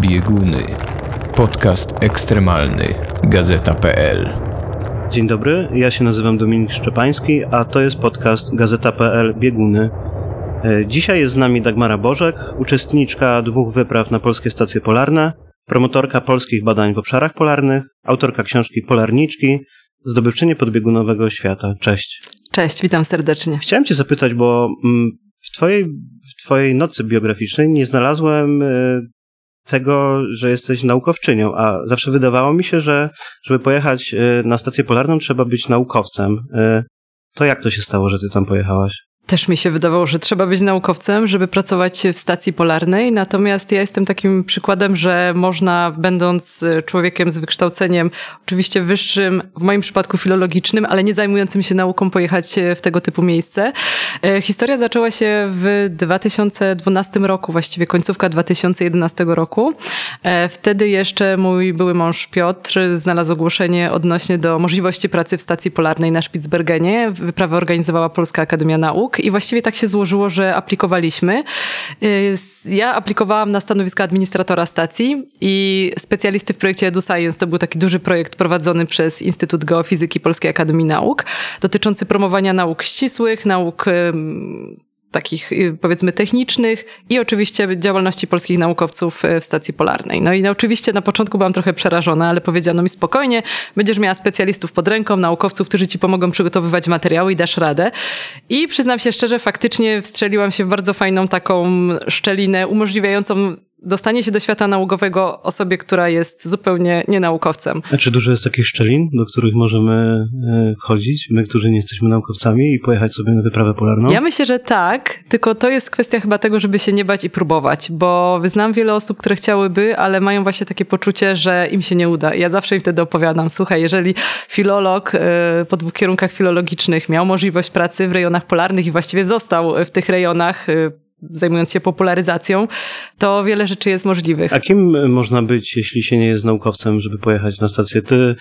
Bieguny. Podcast ekstremalny. Gazeta.pl. Dzień dobry, ja się nazywam Dominik Szczepański, a to jest podcast Gazeta.pl Bieguny. E, Dzisiaj jest z nami Dagmara Bożek, uczestniczka dwóch wypraw na polskie stacje polarne, promotorka polskich badań w obszarach polarnych, autorka książki Polarniczki, zdobywczyni podbiegunowego świata. Cześć. Cześć, witam serdecznie. Chciałem cię zapytać, bo mm, w twojej, w twojej nocy biograficznej nie znalazłem e, tego, że jesteś naukowczynią, a zawsze wydawało mi się, że żeby pojechać e, na stację polarną trzeba być naukowcem. E, To jak to się stało, że ty tam pojechałaś? Też mi się wydawało, że trzeba być naukowcem, żeby pracować w stacji polarnej, natomiast ja jestem takim przykładem, że można, będąc człowiekiem z wykształceniem, oczywiście wyższym, w moim przypadku filologicznym, ale nie zajmującym się nauką, pojechać w tego typu miejsce. E, Historia zaczęła się w 2012 roku, właściwie końcówka 2011 roku. E, Wtedy jeszcze mój były mąż Piotr znalazł ogłoszenie odnośnie do możliwości pracy w stacji polarnej na Spitsbergenie. Wyprawę organizowała Polska Akademia Nauk i właściwie tak się złożyło, że aplikowaliśmy. Y, Ja aplikowałam na stanowisko administratora stacji i specjalisty w projekcie EduScience. To był taki duży projekt prowadzony przez Instytut Geofizyki Polskiej Akademii Nauk, dotyczący promowania nauk ścisłych, nauk takich y, powiedzmy technicznych i oczywiście działalności polskich naukowców y, w stacji polarnej. No i oczywiście na początku byłam trochę przerażona, ale powiedziano mi spokojnie, będziesz miała specjalistów pod ręką, naukowców, którzy ci pomogą przygotowywać materiały i dasz radę. I przyznam się szczerze, faktycznie wstrzeliłam się w bardzo fajną taką szczelinę umożliwiającą dostanie się do świata naukowego osobie, która jest zupełnie nienaukowcem. A czy dużo jest takich szczelin, do których możemy e, wchodzić, my, którzy nie jesteśmy naukowcami i pojechać sobie na wyprawę polarną? Ja myślę, że tak, tylko to jest kwestia chyba tego, żeby się nie bać i próbować, bo znam wiele osób, które chciałyby, ale mają właśnie takie poczucie, że im się nie uda. Ja zawsze im wtedy opowiadam, słuchaj, jeżeli filolog e, po dwóch kierunkach filologicznych miał możliwość pracy w rejonach polarnych i właściwie został w tych rejonach e, zajmując się popularyzacją, to wiele rzeczy jest możliwych. A kim można być, jeśli się nie jest naukowcem, żeby pojechać na stację? Ty,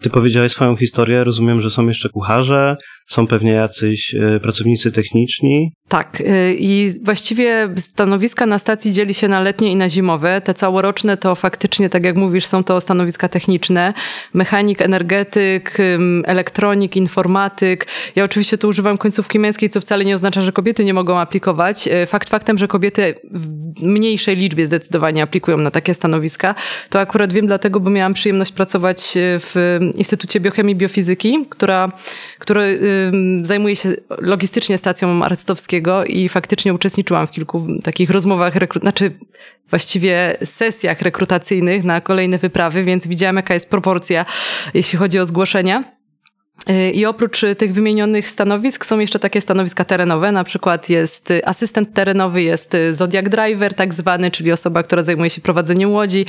ty powiedziałeś swoją historię, rozumiem, że są jeszcze kucharze, są pewnie jacyś e, pracownicy techniczni. Tak, y, i właściwie stanowiska na stacji dzieli się na letnie i na zimowe. Te całoroczne to faktycznie, tak jak mówisz, są to stanowiska techniczne. Mechanik, energetyk, elektronik, informatyk. Ja oczywiście tu używam końcówki męskiej, co wcale nie oznacza, że kobiety nie mogą aplikować. Y, Fakt faktem, że kobiety w mniejszej liczbie zdecydowanie aplikują na takie stanowiska. To akurat wiem dlatego, bo miałam przyjemność pracować w Instytucie Biochemii i Biofizyki, która, zajmuje się logistycznie stacją Arystowskiego i faktycznie uczestniczyłam w kilku takich rozmowach, rekru- znaczy właściwie sesjach rekrutacyjnych na kolejne wyprawy, więc widziałam jaka jest proporcja, jeśli chodzi o zgłoszenia. I oprócz tych wymienionych stanowisk są jeszcze takie stanowiska terenowe, na przykład jest asystent terenowy, jest Zodiac Driver tak zwany, czyli osoba, która zajmuje się prowadzeniem łodzi.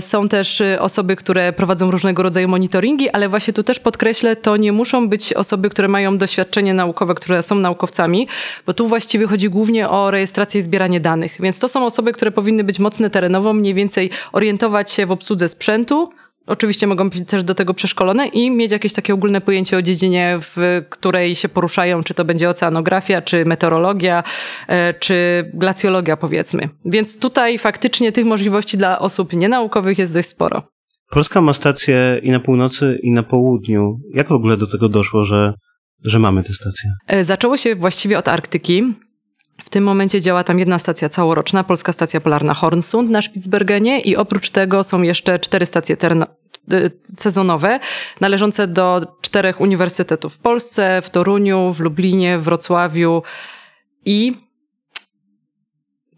Są też osoby, które prowadzą różnego rodzaju monitoringi, ale właśnie tu też podkreślę, to nie muszą być osoby, które mają doświadczenie naukowe, które są naukowcami, bo tu właściwie chodzi głównie o rejestrację i zbieranie danych. Więc to są osoby, które powinny być mocne terenowo, mniej więcej orientować się w obsłudze sprzętu, Oczywiście mogą być też do tego przeszkolone i mieć jakieś takie ogólne pojęcie o dziedzinie, w której się poruszają, czy to będzie oceanografia, czy meteorologia, e, czy glacjologia powiedzmy. Więc tutaj faktycznie tych możliwości dla osób nienaukowych jest dość sporo. Polska ma stacje i na północy, i na południu. Jak w ogóle do tego doszło, że, że mamy te stacje? E, Zaczęło się właściwie od Arktyki. W tym momencie działa tam jedna stacja całoroczna, Polska Stacja Polarna Hornsund na Spitsbergenie i oprócz tego są jeszcze cztery stacje terno- y, sezonowe należące do czterech uniwersytetów w Polsce, w Toruniu, w Lublinie, w Wrocławiu i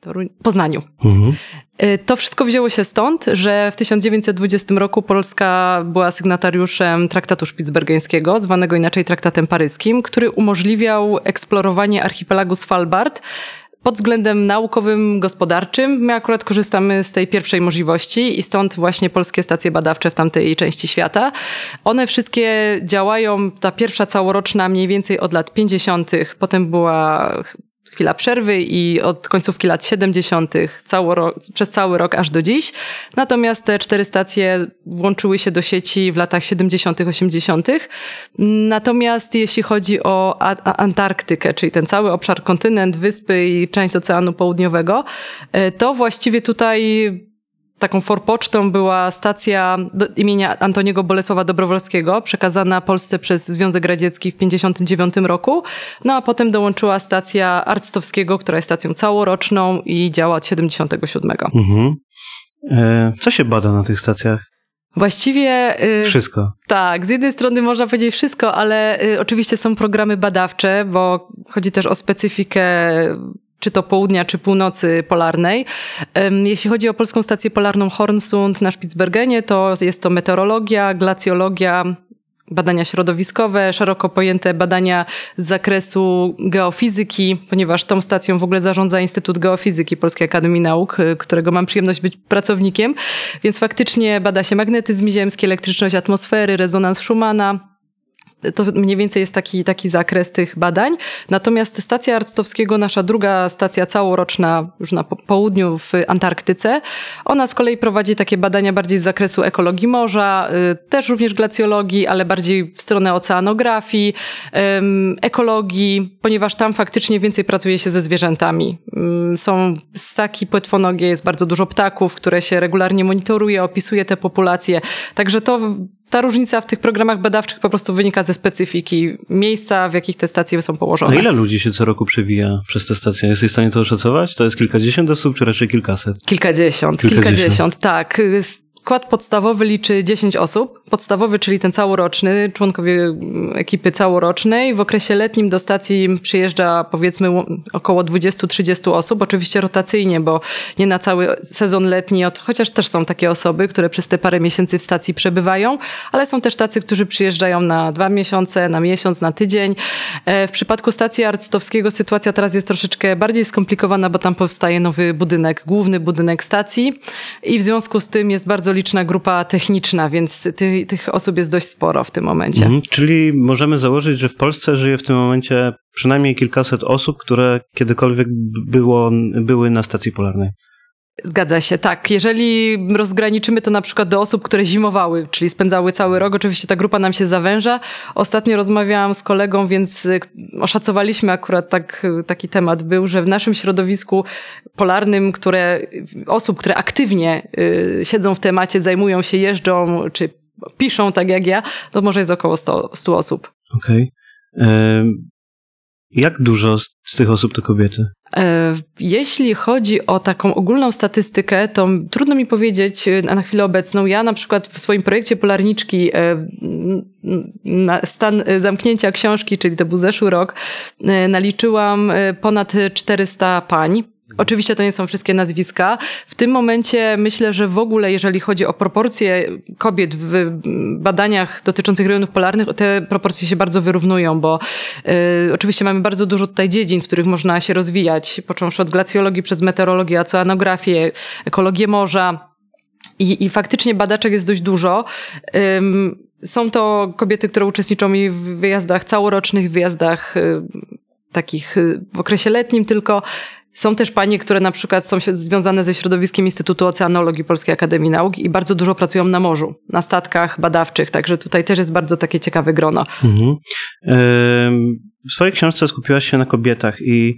Toruń, Poznaniu. Mhm. Y, To wszystko wzięło się stąd, że w 1920 roku Polska była sygnatariuszem traktatu szpicbergeńskiego, zwanego inaczej traktatem paryskim, który umożliwiał eksplorowanie archipelagu Svalbard pod względem naukowym, gospodarczym. My akurat korzystamy z tej pierwszej możliwości i stąd właśnie polskie stacje badawcze w tamtej części świata. One wszystkie działają, ta pierwsza całoroczna mniej więcej od lat 50., potem była chwila przerwy i od końcówki lat 70. Cało rok, przez cały rok aż do dziś. Natomiast te cztery stacje włączyły się do sieci w latach 70., 80. Natomiast jeśli chodzi o Antarktykę, czyli ten cały obszar kontynent, wyspy i część Oceanu Południowego, e, to właściwie tutaj taką forpocztą była stacja imienia Antoniego Bolesława Dobrowolskiego, przekazana Polsce przez Związek Radziecki w 1959 roku. No a potem dołączyła stacja Arctowskiego, która jest stacją całoroczną i działa od 77. Mhm. E, co się bada na tych stacjach? Właściwie. Y, wszystko. Tak, z jednej strony można powiedzieć wszystko, ale y, oczywiście są programy badawcze, bo chodzi też o specyfikę czy to południa, czy północy polarnej. Jeśli chodzi o polską stację polarną Hornsund na Spitsbergenie, to jest to meteorologia, glacjologia, badania środowiskowe, szeroko pojęte badania z zakresu geofizyki, ponieważ tą stacją w ogóle zarządza Instytut Geofizyki Polskiej Akademii Nauk, y, którego mam przyjemność być pracownikiem, więc faktycznie bada się magnetyzm ziemski, elektryczność atmosfery, rezonans Schumana, to mniej więcej jest taki, taki zakres tych badań. Natomiast stacja Arctowskiego, nasza druga stacja całoroczna już na południu w Antarktyce, ona z kolei prowadzi takie badania bardziej z zakresu ekologii morza, y, też również glacjologii, ale bardziej w stronę oceanografii, ekologii, ponieważ tam faktycznie więcej pracuje się ze zwierzętami. Są ssaki płetwonogie, jest bardzo dużo ptaków, które się regularnie monitoruje, opisuje te populacje. Także to ta różnica w tych programach badawczych po prostu wynika ze specyfiki miejsca, w jakich te stacje są położone. A ile ludzi się co roku przewija przez te stacje? Jesteś w stanie to oszacować? To jest kilkadziesiąt osób, czy raczej kilkaset? Kilkadziesiąt, kilkadziesiąt, kilkadziesiąt tak. Skład podstawowy liczy 10 osób. Podstawowy, czyli ten całoroczny, członkowie ekipy całorocznej. W okresie letnim do stacji przyjeżdża powiedzmy około 20-30 osób. Oczywiście rotacyjnie, bo nie na cały sezon letni, chociaż też są takie osoby, które przez te parę miesięcy w stacji przebywają, ale są też tacy, którzy przyjeżdżają na dwa miesiące, na miesiąc, na tydzień. E, w przypadku stacji Arctowskiego sytuacja teraz jest troszeczkę bardziej skomplikowana, bo tam powstaje nowy budynek, główny budynek stacji i w związku z tym jest bardzo liczna grupa techniczna, więc ty, tych osób jest dość sporo w tym momencie. Mhm, czyli możemy założyć, że w Polsce żyje w tym momencie przynajmniej kilkaset osób, które kiedykolwiek było, były na stacji polarnej. Zgadza się, tak. Jeżeli rozgraniczymy to na przykład do osób, które zimowały, czyli spędzały cały rok, oczywiście ta grupa nam się zawęża. Ostatnio rozmawiałam z kolegą, więc y, oszacowaliśmy akurat tak, taki temat był, że w naszym środowisku polarnym, które, osób, które aktywnie y, siedzą w temacie, zajmują się, jeżdżą, czy piszą tak jak ja, to może jest około 100, 100 osób. Okej. Okay. Jak dużo z tych osób to kobiety? E, jeśli chodzi o taką ogólną statystykę, to trudno mi powiedzieć e, na chwilę obecną. Ja na przykład w swoim projekcie Polarniczki e, stan zamknięcia książki, czyli to był zeszły rok, naliczyłam ponad 400 pań. Oczywiście to nie są wszystkie nazwiska. W tym momencie myślę, że w ogóle, jeżeli chodzi o proporcje kobiet w badaniach dotyczących rejonów polarnych, te proporcje się bardzo wyrównują, bo y, oczywiście mamy bardzo dużo tutaj dziedzin, w których można się rozwijać, począwszy od glacjologii przez meteorologię, oceanografię, ekologię morza. I, i faktycznie badaczek jest dość dużo. Ym, są to kobiety, które uczestniczą mi w wyjazdach całorocznych, w wyjazdach y, takich y, w okresie letnim tylko. Są też panie, które na przykład są związane ze środowiskiem Instytutu Oceanologii Polskiej Akademii Nauk i bardzo dużo pracują na morzu, na statkach badawczych, także tutaj też jest bardzo takie ciekawe grono. Mhm. W swojej książce skupiłaś się na kobietach i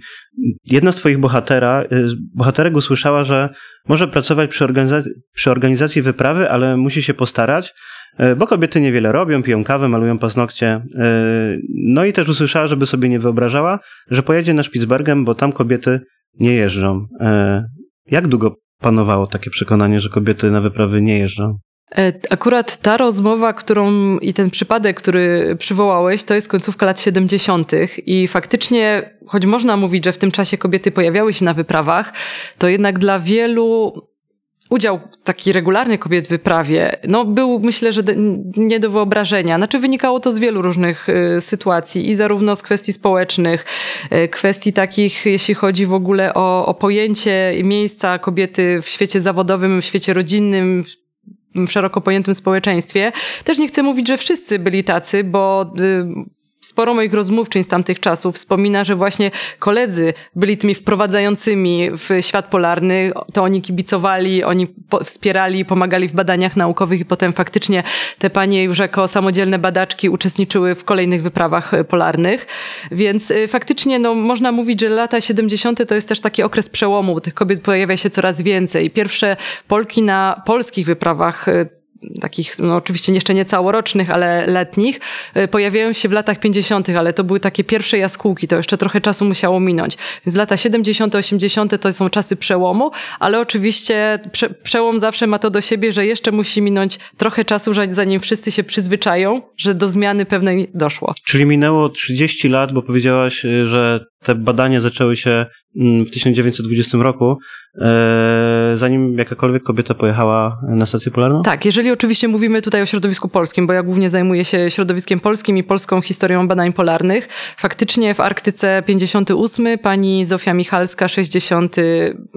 jedna z twoich bohatera, y, bohaterek usłyszała, że może pracować przy, organizacji, przy organizacji wyprawy, ale musi się postarać, y, bo kobiety niewiele robią, piją kawę, malują paznokcie. Y, no i też usłyszała, żeby sobie nie wyobrażała, że pojedzie na Spitsbergen, bo tam kobiety nie jeżdżą. E, jak długo panowało takie przekonanie, że kobiety na wyprawy nie jeżdżą? E, akurat ta rozmowa, którą i ten przypadek, który przywołałeś, to jest końcówka lat 70. i faktycznie, choć można mówić, że w tym czasie kobiety pojawiały się na wyprawach, to jednak dla wielu udział taki regularny kobiet w wyprawie, no był myślę, że nie do wyobrażenia. Znaczy wynikało to z wielu różnych y, sytuacji i zarówno z kwestii społecznych, y, kwestii takich, jeśli chodzi w ogóle o, o pojęcie miejsca kobiety w świecie zawodowym, w świecie rodzinnym, w szeroko pojętym społeczeństwie. Też nie chcę mówić, że wszyscy byli tacy, bo y, sporo moich rozmówczyń z tamtych czasów wspomina, że właśnie koledzy byli tymi wprowadzającymi w świat polarny, to oni kibicowali, oni wspierali, pomagali w badaniach naukowych i potem faktycznie te panie już jako samodzielne badaczki uczestniczyły w kolejnych wyprawach polarnych. Więc y, faktycznie no, można mówić, że lata 70. to jest też taki okres przełomu, tych kobiet pojawia się coraz więcej. Pierwsze Polki na polskich wyprawach y, takich, no oczywiście jeszcze nie całorocznych, ale letnich, y, pojawiają się w latach 50., ale to były takie pierwsze jaskółki, to jeszcze trochę czasu musiało minąć. Więc lata 70., 80. to są czasy przełomu, ale oczywiście prze, przełom zawsze ma to do siebie, że jeszcze musi minąć trochę czasu, zanim wszyscy się przyzwyczają, że do zmiany pewnej doszło. Czyli minęło 30 lat, bo powiedziałaś, y, że te badania zaczęły się mm, w 1920 roku, e, zanim jakakolwiek kobieta pojechała na stację polarną? Tak, jeżeli oczywiście mówimy tutaj o środowisku polskim, bo ja głównie zajmuję się środowiskiem polskim i polską historią badań polarnych. Faktycznie w Arktyce 58, pani Zofia Michalska 60,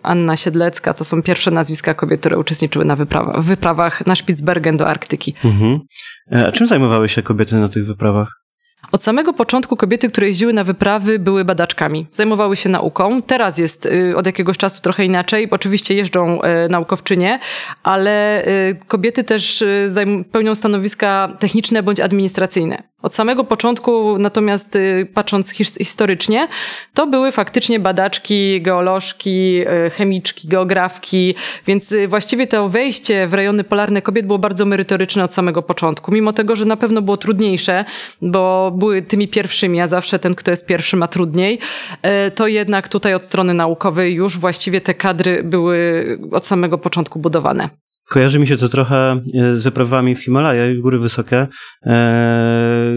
Anna Siedlecka, to są pierwsze nazwiska kobiet, które uczestniczyły na wyprawach, w wyprawach na Spitsbergen do Arktyki. Mhm. E, a czym zajmowały się kobiety na tych wyprawach? Od samego początku kobiety, które jeździły na wyprawy, były badaczkami. Zajmowały się nauką. Teraz jest y, od jakiegoś czasu trochę inaczej. Oczywiście jeżdżą y, naukowczynie, ale y, kobiety też pełnią stanowiska techniczne bądź administracyjne. Od samego początku, natomiast y, patrząc historycznie, to były faktycznie badaczki, geolożki, y, chemiczki, geografki, więc y, właściwie to wejście w rejony polarne kobiet było bardzo merytoryczne od samego początku. Mimo tego, że na pewno było trudniejsze, bo były tymi pierwszymi, a zawsze ten, kto jest pierwszy ma trudniej, to jednak tutaj od strony naukowej już właściwie te kadry były od samego początku budowane. Kojarzy mi się to trochę e, z wyprawami w Himalaje, góry wysokie, e,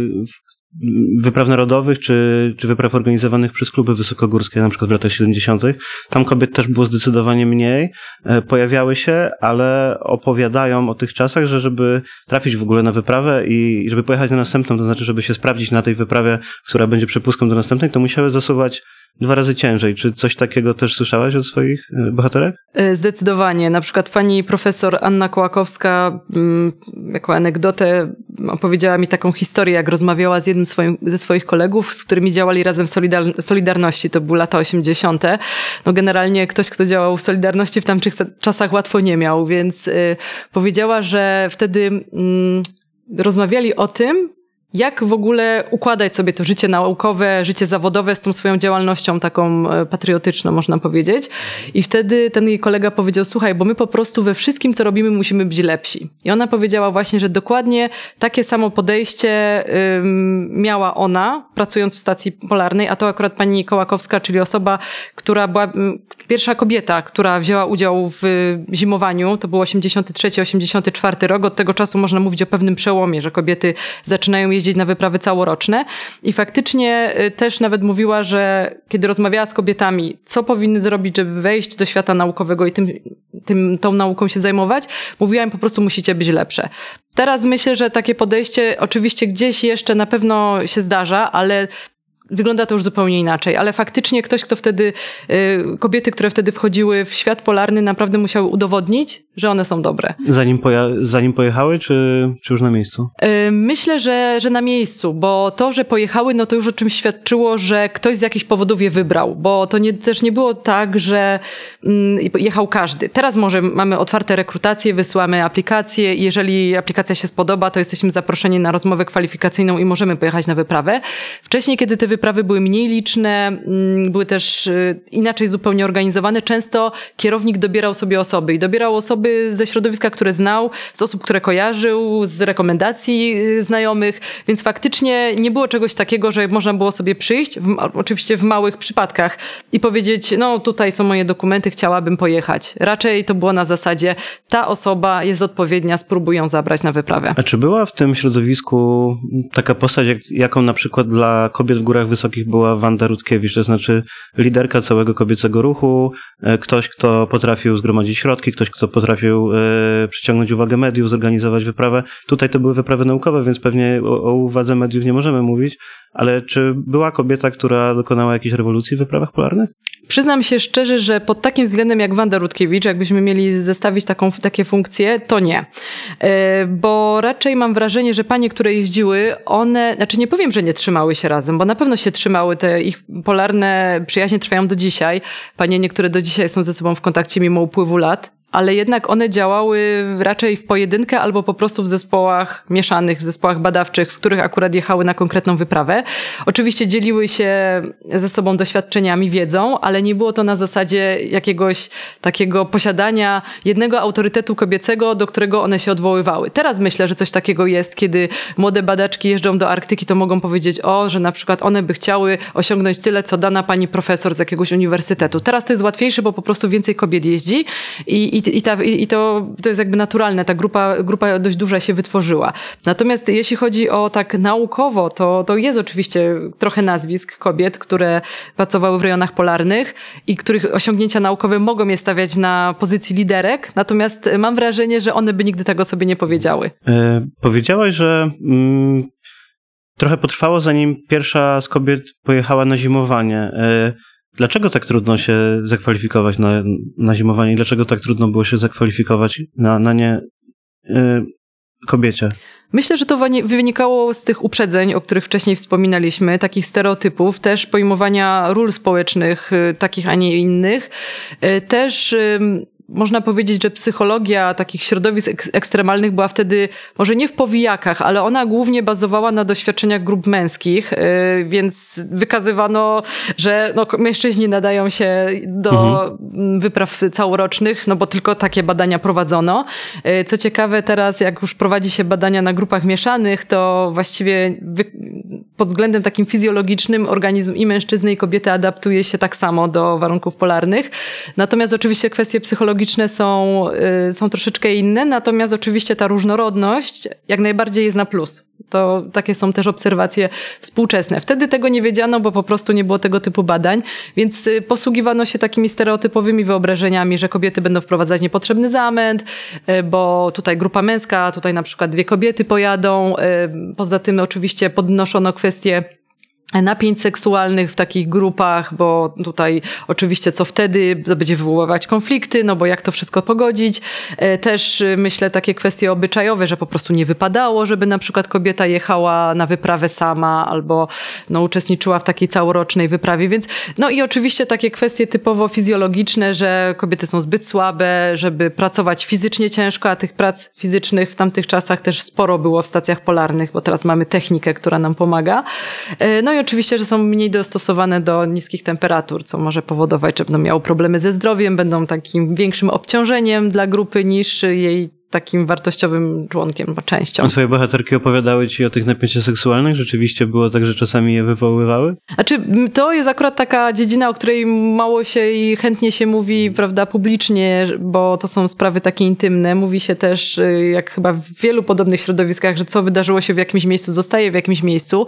wypraw narodowych, czy, czy wypraw organizowanych przez kluby wysokogórskie, na przykład w latach 70. Tam kobiet też było zdecydowanie mniej, e, pojawiały się, ale opowiadają o tych czasach, że żeby trafić w ogóle na wyprawę i żeby pojechać na następną, to znaczy, żeby się sprawdzić na tej wyprawie, która będzie przepustką do następnej, to musiały zasuwać dwa razy ciężej. Czy coś takiego też słyszałaś od swoich e, bohaterek? E, zdecydowanie. Na przykład pani profesor Anna Kołakowska mm, jako anegdotę opowiedziała mi taką historię, jak rozmawiała z jednym swoim, ze swoich kolegów, z którymi działali razem w Solidar Solidarności. To były lata 80. No generalnie ktoś, kto działał w Solidarności w tamtych czasach łatwo nie miał, więc y, powiedziała, że wtedy y, rozmawiali o tym, jak w ogóle układać sobie to życie naukowe, życie zawodowe z tą swoją działalnością taką e, patriotyczną, można powiedzieć. I wtedy ten jej kolega powiedział, słuchaj, bo my po prostu we wszystkim, co robimy, musimy być lepsi. I ona powiedziała właśnie, że dokładnie takie samo podejście ym, miała ona, pracując w stacji polarnej, a to akurat pani Kołakowska, czyli osoba, która była ym, pierwsza kobieta, która wzięła udział w zimowaniu, to był 83-84 rok. Od tego czasu można mówić o pewnym przełomie, że kobiety zaczynają jeździć na wyprawy całoroczne. I faktycznie y, też nawet mówiła, że kiedy rozmawiała z kobietami, co powinny zrobić, żeby wejść do świata naukowego i tym, tym, tą nauką się zajmować, mówiła im po prostu musicie być lepsze. Teraz myślę, że takie podejście oczywiście gdzieś jeszcze na pewno się zdarza, ale wygląda to już zupełnie inaczej, ale faktycznie ktoś, kto wtedy, y, kobiety, które wtedy wchodziły w świat polarny, naprawdę musiały udowodnić, że one są dobre. Zanim, poja- zanim pojechały, czy, czy już na miejscu? Y, myślę, że, że na miejscu, bo to, że pojechały, no to już o czymś świadczyło, że ktoś z jakichś powodów je wybrał, bo to nie, też nie było tak, że mm, jechał każdy. Teraz może mamy otwarte rekrutacje, wysyłamy aplikacje i jeżeli aplikacja się spodoba, to jesteśmy zaproszeni na rozmowę kwalifikacyjną i możemy pojechać na wyprawę. Wcześniej, kiedy te wyprawy były mniej liczne, mm, były też y, inaczej zupełnie organizowane, często kierownik dobierał sobie osoby i dobierał osoby, ze środowiska, które znał, z osób, które kojarzył, z rekomendacji y, znajomych, więc faktycznie nie było czegoś takiego, że można było sobie przyjść, w, oczywiście w małych przypadkach, i powiedzieć, no tutaj są moje dokumenty, chciałabym pojechać. Raczej to było na zasadzie, ta osoba jest odpowiednia, spróbuj ją zabrać na wyprawę. A czy była w tym środowisku taka postać, jak, jaką na przykład dla kobiet w górach wysokich była Wanda Rutkiewicz, to znaczy liderka całego kobiecego ruchu, e, ktoś, kto potrafił zgromadzić środki, ktoś, kto potrafił e, przyciągnąć uwagę mediów, zorganizować wyprawę. Tutaj to były wyprawy naukowe, więc pewnie o, o uwadze mediów nie możemy mówić, ale czy była kobieta, która dokonała jakiejś rewolucji w wyprawach polarnych? Przyznam się szczerze, że pod takim względem jak Wanda Rutkiewicz, jakbyśmy mieli zestawić taką, takie funkcje, to nie. E, bo raczej mam wrażenie, że panie, które jeździły, one, znaczy nie powiem, że nie trzymały się razem, bo na pewno się trzymały, te ich polarne przyjaźnie trwają do dzisiaj. Panie niektóre do dzisiaj są ze sobą w kontakcie mimo upływu lat ale jednak one działały raczej w pojedynkę albo po prostu w zespołach mieszanych, w zespołach badawczych, w których akurat jechały na konkretną wyprawę. Oczywiście dzieliły się ze sobą doświadczeniami, wiedzą, ale nie było to na zasadzie jakiegoś takiego posiadania jednego autorytetu kobiecego, do którego one się odwoływały. Teraz myślę, że coś takiego jest, kiedy młode badaczki jeżdżą do Arktyki, to mogą powiedzieć, o, że na przykład one by chciały osiągnąć tyle, co dana pani profesor z jakiegoś uniwersytetu. Teraz to jest łatwiejsze, bo po prostu więcej kobiet jeździ i, i i, ta, i to, to jest jakby naturalne, ta grupa, grupa dość duża się wytworzyła. Natomiast jeśli chodzi o tak naukowo, to, to jest oczywiście trochę nazwisk kobiet, które pracowały w rejonach polarnych i których osiągnięcia naukowe mogą je stawiać na pozycji liderek, natomiast mam wrażenie, że one by nigdy tego sobie nie powiedziały. E, powiedziałaś, że mm, trochę potrwało, zanim pierwsza z kobiet pojechała na zimowanie. E, Dlaczego tak trudno się zakwalifikować na, na zimowanie? Dlaczego tak trudno było się zakwalifikować na, na nie y, kobiecie? Myślę, że to wynikało z tych uprzedzeń, o których wcześniej wspominaliśmy, takich stereotypów, też pojmowania ról społecznych, y, takich, a nie innych. Y, też można powiedzieć, że psychologia takich środowisk ekstremalnych była wtedy może nie w powijakach, ale ona głównie bazowała na doświadczeniach grup męskich, y, więc wykazywano, że no, mężczyźni nadają się do mhm. wypraw całorocznych, no bo tylko takie badania prowadzono. Y, co ciekawe, teraz jak już prowadzi się badania na grupach mieszanych, to właściwie pod względem takim fizjologicznym organizm i mężczyzny i kobiety adaptuje się tak samo do warunków polarnych. Natomiast oczywiście kwestie psychologiczne są, y, są troszeczkę inne, natomiast oczywiście ta różnorodność jak najbardziej jest na plus. To takie są też obserwacje współczesne. Wtedy tego nie wiedziano, bo po prostu nie było tego typu badań, więc y, posługiwano się takimi stereotypowymi wyobrażeniami, że kobiety będą wprowadzać niepotrzebny zamęt, y, bo tutaj grupa męska, tutaj na przykład dwie kobiety pojadą. Poza tym oczywiście podnoszono kwestie napięć seksualnych w takich grupach, bo tutaj oczywiście co wtedy będzie wywoływać konflikty, no bo jak to wszystko pogodzić. E, też y, myślę takie kwestie obyczajowe, że po prostu nie wypadało, żeby na przykład kobieta jechała na wyprawę sama albo no, uczestniczyła w takiej całorocznej wyprawie, więc no i oczywiście takie kwestie typowo fizjologiczne, że kobiety są zbyt słabe, żeby pracować fizycznie ciężko, a tych prac fizycznych w tamtych czasach też sporo było w stacjach polarnych, bo teraz mamy technikę, która nam pomaga. E, no i oczywiście, że są mniej dostosowane do niskich temperatur, co może powodować, że będą miały problemy ze zdrowiem, będą takim większym obciążeniem dla grupy niż jej takim wartościowym członkiem, częścią. A twoje bohaterki opowiadały ci o tych napięciach seksualnych? Rzeczywiście było tak, że czasami je wywoływały? Znaczy, to jest akurat taka dziedzina, o której mało się i chętnie się mówi, prawda, publicznie, bo to są sprawy takie intymne. Mówi się też, y, jak chyba w wielu podobnych środowiskach, że co wydarzyło się w jakimś miejscu, zostaje w jakimś miejscu.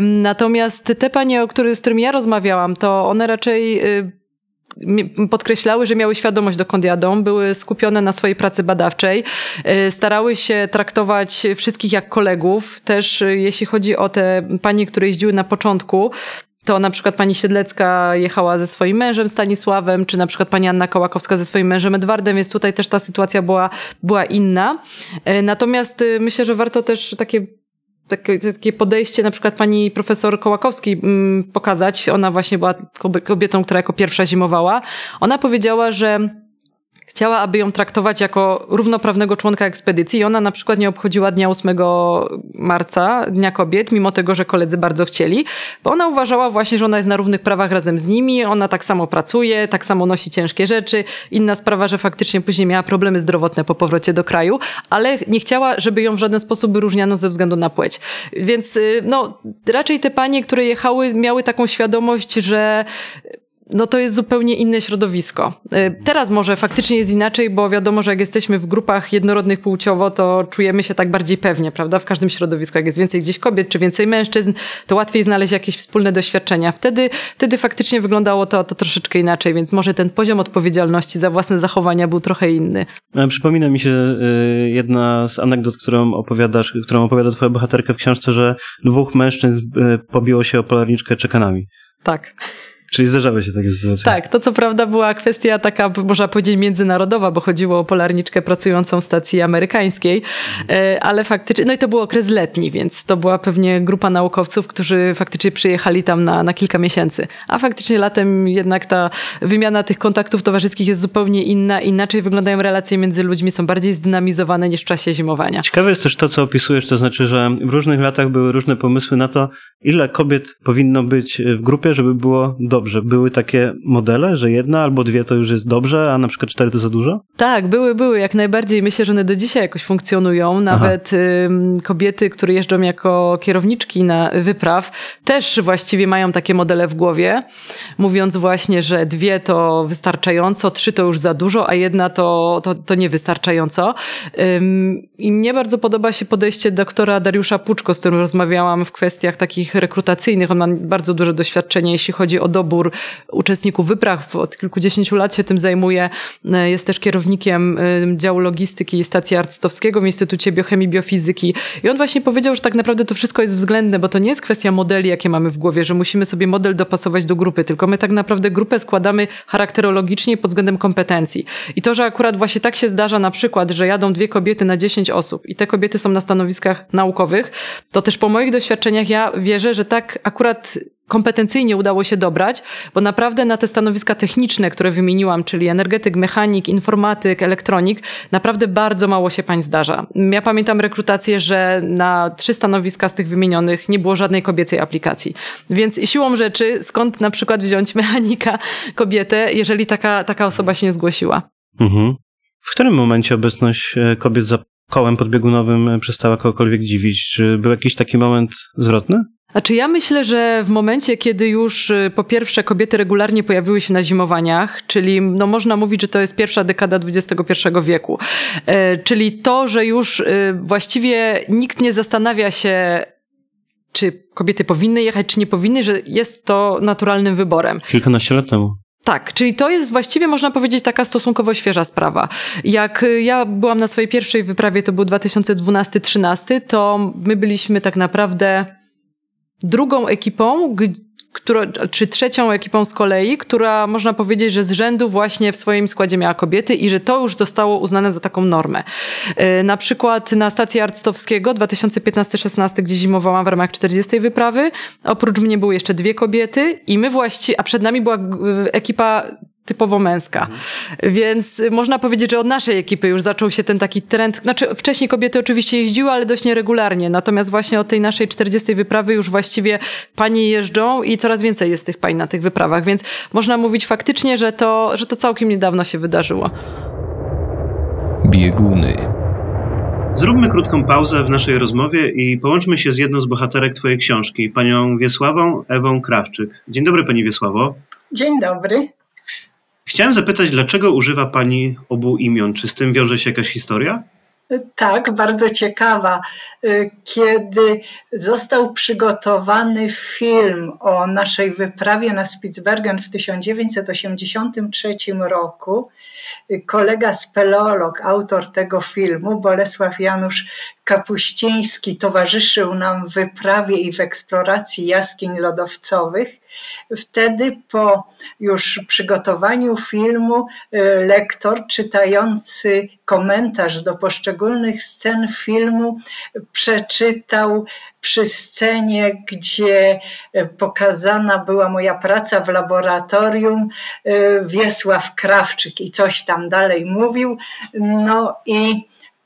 Natomiast te panie, o których, z którymi ja rozmawiałam, to one raczej y, podkreślały, że miały świadomość, dokąd jadą, były skupione na swojej pracy badawczej, y, starały się traktować wszystkich jak kolegów. Też y, jeśli chodzi o te panie, które jeździły na początku, to na przykład pani Siedlecka jechała ze swoim mężem Stanisławem, czy na przykład pani Anna Kołakowska ze swoim mężem Edwardem, więc tutaj też ta sytuacja była, była inna. Y, natomiast myślę, że warto też takie takie, podejście na przykład pani profesor Kołakowskiej mm, pokazać. Ona właśnie była kobietą, która jako pierwsza zimowała. Ona powiedziała, że Chciała, aby ją traktować jako równoprawnego członka ekspedycji i ona na przykład nie obchodziła dnia 8 marca, Dnia Kobiet, mimo tego, że koledzy bardzo chcieli, bo ona uważała właśnie, że ona jest na równych prawach razem z nimi, ona tak samo pracuje, tak samo nosi ciężkie rzeczy. Inna sprawa, że faktycznie później miała problemy zdrowotne po powrocie do kraju, ale nie chciała, żeby ją w żaden sposób wyróżniano ze względu na płeć. Więc y, no, raczej te panie, które jechały, miały taką świadomość, że no to jest zupełnie inne środowisko. Y, teraz może faktycznie jest inaczej, bo wiadomo, że jak jesteśmy w grupach jednorodnych płciowo, to czujemy się tak bardziej pewnie, prawda? W każdym środowisku, jak jest więcej gdzieś kobiet czy więcej mężczyzn, to łatwiej znaleźć jakieś wspólne doświadczenia. Wtedy, wtedy faktycznie wyglądało to, to troszeczkę inaczej, więc może ten poziom odpowiedzialności za własne zachowania był trochę inny. E, przypomina mi się y, jedna z anegdot, którą opowiadasz, którą opowiada twoja bohaterka w książce, że dwóch mężczyzn y, pobiło się o polarniczkę czekanami. Tak. Czyli zdarzały się takie sytuacje. Tak, to co prawda była kwestia taka, można powiedzieć, międzynarodowa, bo chodziło o polarniczkę pracującą w stacji amerykańskiej, e, ale faktycznie, no i to był okres letni, więc to była pewnie grupa naukowców, którzy faktycznie przyjechali tam na, na kilka miesięcy. A faktycznie latem jednak ta wymiana tych kontaktów towarzyskich jest zupełnie inna, inaczej wyglądają relacje między ludźmi, są bardziej zdynamizowane niż w czasie zimowania. Ciekawe jest też to, co opisujesz, to znaczy, że w różnych latach były różne pomysły na to, ile kobiet powinno być w grupie, żeby było dobrze. Były takie modele, że jedna albo dwie to już jest dobrze, a na przykład cztery to za dużo? Tak, były, były, jak najbardziej. Myślę, że one do dzisiaj jakoś funkcjonują. Nawet kobiety, które jeżdżą jako kierowniczki na wypraw, też właściwie mają takie modele w głowie, mówiąc właśnie, że dwie to wystarczająco, trzy to już za dużo, a jedna to, to, to niewystarczająco. I mnie bardzo podoba się podejście doktora Dariusza Puczko, z którym rozmawiałam w kwestiach takich rekrutacyjnych. On ma bardzo duże doświadczenie, jeśli chodzi o dobór uczestników wypraw. Od kilkudziesięciu lat się tym zajmuje. Jest też kierownikiem e, działu logistyki stacji Arctowskiego w Instytucie Biochemii i Biofizyki. I on właśnie powiedział, że tak naprawdę to wszystko jest względne, bo to nie jest kwestia modeli, jakie mamy w głowie, że musimy sobie model dopasować do grupy, tylko my tak naprawdę grupę składamy charakterologicznie pod względem kompetencji. I to, że akurat właśnie tak się zdarza na przykład, że jadą dwie kobiety na dziesięć osób i te kobiety są na stanowiskach naukowych, to też po moich doświadczeniach ja wierzę, że tak akurat kompetencyjnie udało się dobrać, bo naprawdę na te stanowiska techniczne, które wymieniłam, czyli energetyk, mechanik, informatyk, elektronik, naprawdę bardzo mało się pań zdarza. Ja pamiętam rekrutację, że na trzy stanowiska z tych wymienionych nie było żadnej kobiecej aplikacji. Więc siłą rzeczy, skąd na przykład wziąć mechanika kobietę, jeżeli taka, taka osoba się nie zgłosiła? Mhm. W którym momencie obecność e, kobiet za kołem podbiegunowym e, przestała kogokolwiek dziwić? Czy był jakiś taki moment zwrotny? Znaczy ja myślę, że w momencie, kiedy już y, po pierwsze kobiety regularnie pojawiły się na zimowaniach, czyli no można mówić, że to jest pierwsza dekada XXI wieku, e, czyli to, że już y, właściwie nikt nie zastanawia się, czy kobiety powinny jechać, czy nie powinny, że jest to naturalnym wyborem. Kilkanaście lat temu. Tak, czyli to jest właściwie, można powiedzieć, taka stosunkowo świeża sprawa. Jak y, ja byłam na swojej pierwszej wyprawie, to był 2012-13, to my byliśmy tak naprawdę drugą ekipą, która, czy trzecią ekipą z kolei, która można powiedzieć, że z rzędu właśnie w swoim składzie miała kobiety i że to już zostało uznane za taką normę. E, na przykład na stacji Arctowskiego 2015-16, gdzie zimowałam w ramach 40 wyprawy, oprócz mnie były jeszcze dwie kobiety i my właściwie, a przed nami była ekipa typowo męska. Mhm. Więc można powiedzieć, że od naszej ekipy już zaczął się ten taki trend. Znaczy, wcześniej kobiety oczywiście jeździły, ale dość nieregularnie. Natomiast właśnie od tej naszej 40 wyprawy już właściwie panie jeżdżą i coraz więcej jest tych pań na tych wyprawach. Więc można mówić faktycznie, że to, że to całkiem niedawno się wydarzyło. Bieguny. Zróbmy krótką pauzę w naszej rozmowie i połączmy się z jedną z bohaterek Twojej książki, panią Wiesławą Ewą Krawczyk. Dzień dobry, pani Wiesławo. Dzień dobry. Chciałem zapytać, dlaczego używa Pani obu imion? Czy z tym wiąże się jakaś historia? Tak, bardzo ciekawa. Kiedy został przygotowany film o naszej wyprawie na Spitsbergen w 1983 roku, kolega speleolog, autor tego filmu, Bolesław Janusz Kapuściński, towarzyszył nam w wyprawie i w eksploracji jaskiń lodowcowych. Wtedy po już przygotowaniu filmu y, lektor czytający komentarz do poszczególnych scen filmu przeczytał przy scenie, gdzie e, pokazana była moja praca w laboratorium, e, Wiesław Krawczyk i coś tam dalej mówił. No i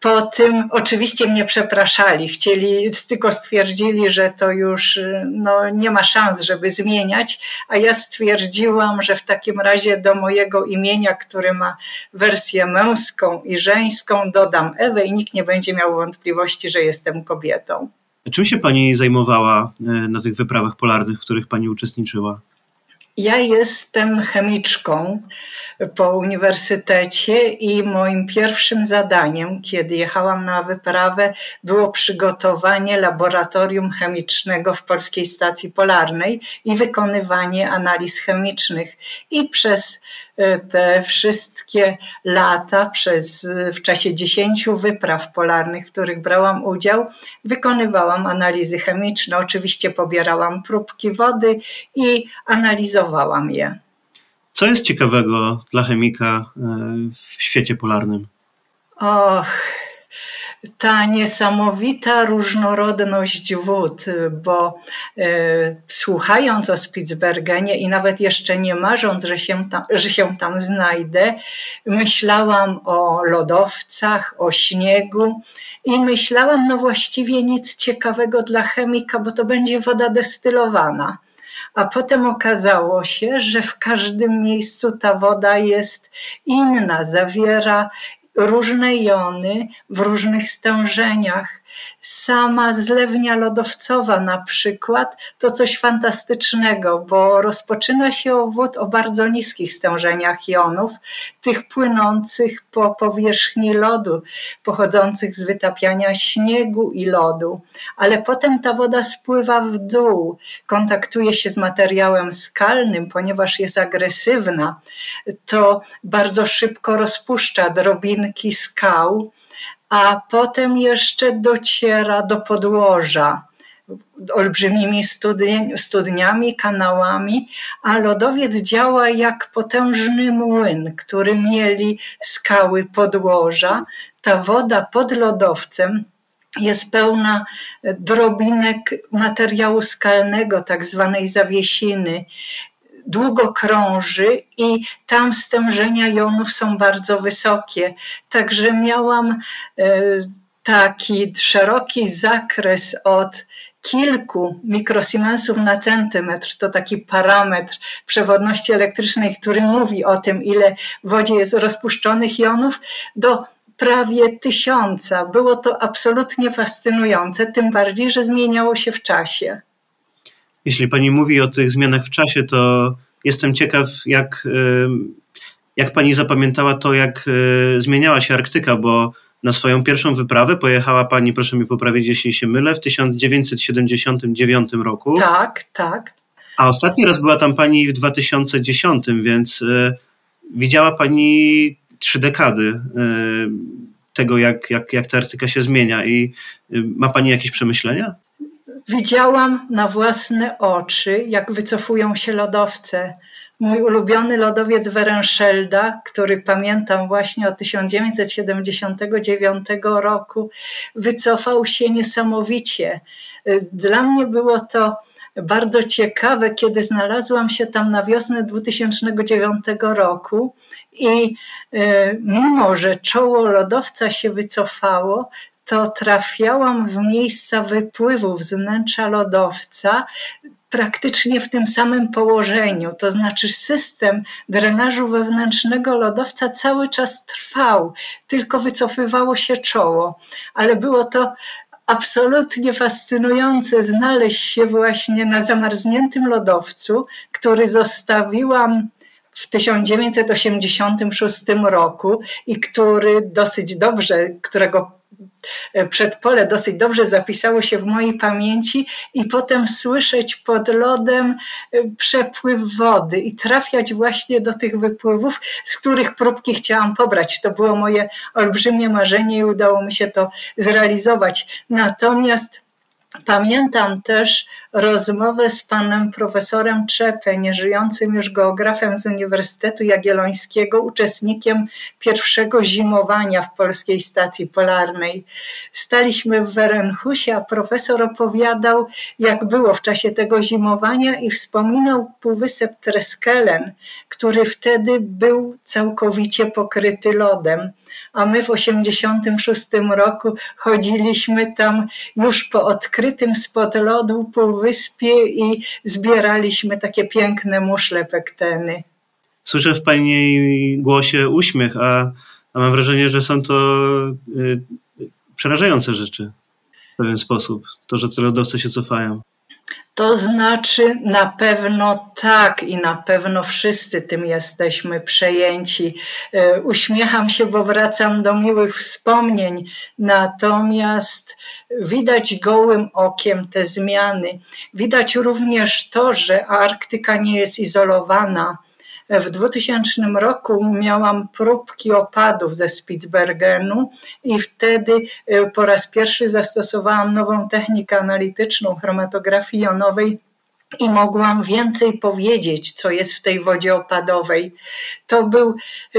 po tym oczywiście mnie przepraszali, chcieli, tylko stwierdzili, że to już no, nie ma szans, żeby zmieniać, a ja stwierdziłam, że w takim razie do mojego imienia, które ma wersję męską i żeńską, dodam Ewę i nikt nie będzie miał wątpliwości, że jestem kobietą. Czym się Pani zajmowała e, na tych wyprawach polarnych, w których Pani uczestniczyła? Ja jestem chemiczką po uniwersytecie i moim pierwszym zadaniem, kiedy jechałam na wyprawę, było przygotowanie laboratorium chemicznego w Polskiej Stacji Polarnej i wykonywanie analiz chemicznych. I przez e, te wszystkie lata, przez, w czasie dziesięciu wypraw polarnych, w których brałam udział, wykonywałam analizy chemiczne. Oczywiście pobierałam próbki wody i analizowałam je. Co jest ciekawego dla chemika e, w świecie polarnym? Och, ta niesamowita różnorodność wód, bo e, słuchając o Spitsbergenie i nawet jeszcze nie marząc, że się, tam, że się tam znajdę, myślałam o lodowcach, o śniegu i myślałam, no właściwie nic ciekawego dla chemika, bo to będzie woda destylowana a potem okazało się, że w każdym miejscu ta woda jest inna, zawiera różne jony w różnych stężeniach Sama zlewnia lodowcowa na przykład to coś fantastycznego, bo rozpoczyna się wód o bardzo niskich stężeniach jonów, tych płynących po powierzchni lodu, pochodzących z wytapiania śniegu i lodu, ale potem ta woda spływa w dół, kontaktuje się z materiałem skalnym, ponieważ jest agresywna, to bardzo szybko rozpuszcza drobinki skał a potem jeszcze dociera do podłoża olbrzymimi studni, studniami, kanałami, a lodowiec działa jak potężny młyn, który mieli skały podłoża. Ta woda pod lodowcem jest pełna drobinek materiału skalnego, tak zwanej zawiesiny długo krąży i tam stężenia jonów są bardzo wysokie. Także miałam e, taki szeroki zakres od kilku mikrosiemensów na centymetr, to taki parametr przewodności elektrycznej, który mówi o tym, ile w wodzie jest rozpuszczonych jonów, do prawie tysiąca. Było to absolutnie fascynujące, tym bardziej, że zmieniało się w czasie. Jeśli pani mówi o tych zmianach w czasie, to jestem ciekaw, jak, jak pani zapamiętała to, jak e, zmieniała się Arktyka, bo na swoją pierwszą wyprawę pojechała pani, proszę mi poprawić, jeśli się mylę, w 1979 roku. Tak, tak. A ostatni raz była tam pani w 2010, więc y, widziała pani trzy dekady y, tego, jak, jak, jak ta Arktyka się zmienia. I y, ma pani jakieś przemyślenia? Widziałam na własne oczy, jak wycofują się lodowce. Mój ulubiony lodowiec Werenschelda, który pamiętam właśnie od 1979 roku, wycofał się niesamowicie. Dla mnie było to bardzo ciekawe, kiedy znalazłam się tam na wiosnę 2009 roku i e, mimo, że czoło lodowca się wycofało, to trafiałam w miejsca wypływu wnętrza lodowca praktycznie w tym samym położeniu. To znaczy, system drenażu wewnętrznego lodowca cały czas trwał, tylko wycofywało się czoło, ale było to absolutnie fascynujące znaleźć się właśnie na zamarzniętym lodowcu, który zostawiłam w 1986 roku i który dosyć dobrze, którego przedpole dosyć dobrze zapisało się w mojej pamięci i potem słyszeć pod lodem e, przepływ wody i trafiać właśnie do tych wypływów, z których próbki chciałam pobrać. To było moje olbrzymie marzenie i udało mi się to zrealizować. Natomiast Pamiętam też rozmowę z panem profesorem Czepę, nieżyjącym już geografem z Uniwersytetu Jagiellońskiego, uczestnikiem pierwszego zimowania w polskiej stacji polarnej. Staliśmy w Werenhusie, a profesor opowiadał, jak było w czasie tego zimowania i wspominał półwysep Treskelen, który wtedy był całkowicie pokryty lodem a my w 86 roku chodziliśmy tam już po odkrytym spod lodu półwyspie i zbieraliśmy takie piękne muszle pekteny. Słyszę w Pani głosie uśmiech, a, a mam wrażenie, że są to y, przerażające rzeczy w pewien sposób. To, że te lodowce się cofają. To znaczy, na pewno tak i na pewno wszyscy tym jesteśmy przejęci. E, uśmiecham się, bo wracam do miłych wspomnień, natomiast widać gołym okiem te zmiany. Widać również to, że Arktyka nie jest izolowana w 2000 roku miałam próbki opadów ze Spitsbergenu i wtedy e, po raz pierwszy zastosowałam nową technikę analityczną chromatografii jonowej i mogłam więcej powiedzieć, co jest w tej wodzie opadowej. To był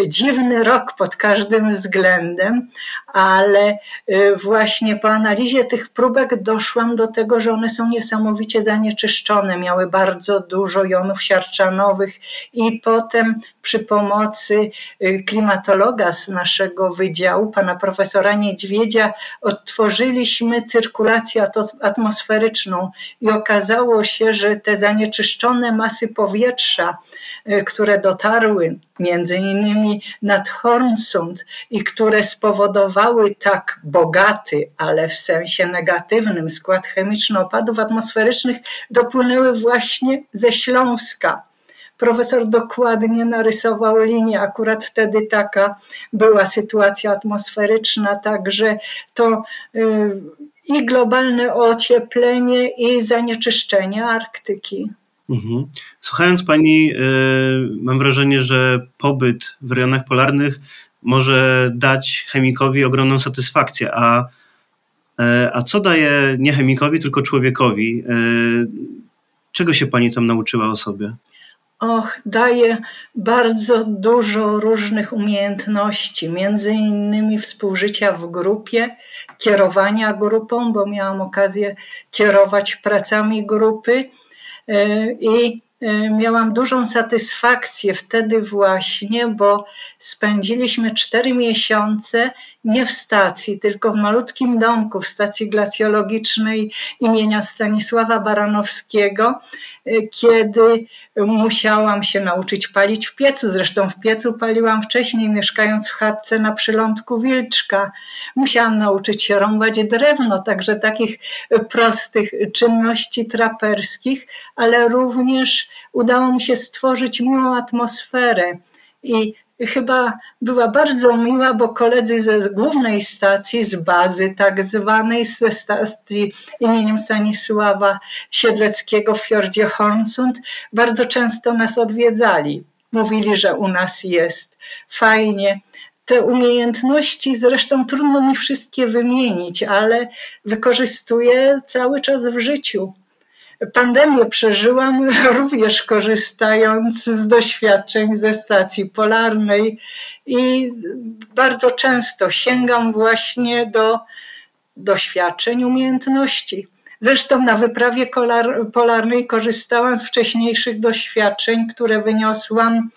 dziwny rok pod każdym względem, ale y, właśnie po analizie tych próbek doszłam do tego, że one są niesamowicie zanieczyszczone, miały bardzo dużo jonów siarczanowych i potem przy pomocy y, klimatologa z naszego wydziału, pana profesora Niedźwiedzia, odtworzyliśmy cyrkulację atmosferyczną i okazało się, że te zanieczyszczone masy powietrza, y, które dotarły między innymi nad Hornsund i które spowodowały tak bogaty, ale w sensie negatywnym skład chemiczny opadów atmosferycznych, dopłynęły właśnie ze Śląska. Profesor dokładnie narysował linię, akurat wtedy taka była sytuacja atmosferyczna, także to y, i globalne ocieplenie, i zanieczyszczenie Arktyki. Mhm. Słuchając Pani, y, mam wrażenie, że pobyt w rejonach polarnych może dać chemikowi ogromną satysfakcję, a, e, a co daje nie chemikowi, tylko człowiekowi? E, czego się Pani tam nauczyła o sobie? Och, daje bardzo dużo różnych umiejętności, między innymi współżycia w grupie, kierowania grupą, bo miałam okazję kierować pracami grupy e, i miałam dużą satysfakcję wtedy właśnie, bo spędziliśmy cztery miesiące nie w stacji, tylko w malutkim domku w stacji glacjologicznej imienia Stanisława Baranowskiego, e, kiedy musiałam się nauczyć palić w piecu. Zresztą w piecu paliłam wcześniej, mieszkając w chatce na przylądku Wilczka. Musiałam nauczyć się rąbać drewno, także takich prostych czynności traperskich, ale również udało mi się stworzyć miłą atmosferę. I chyba była bardzo miła, bo koledzy ze głównej stacji, z bazy tak zwanej, ze stacji imieniem Stanisława Siedleckiego w Fjordzie Hornsund, bardzo często nas odwiedzali. Mówili, że u nas jest fajnie. Te umiejętności zresztą trudno mi wszystkie wymienić, ale wykorzystuję cały czas w życiu. Pandemię przeżyłam również korzystając z doświadczeń ze stacji polarnej i bardzo często sięgam właśnie do doświadczeń, umiejętności. Zresztą na wyprawie polarnej korzystałam z wcześniejszych doświadczeń, które wyniosłam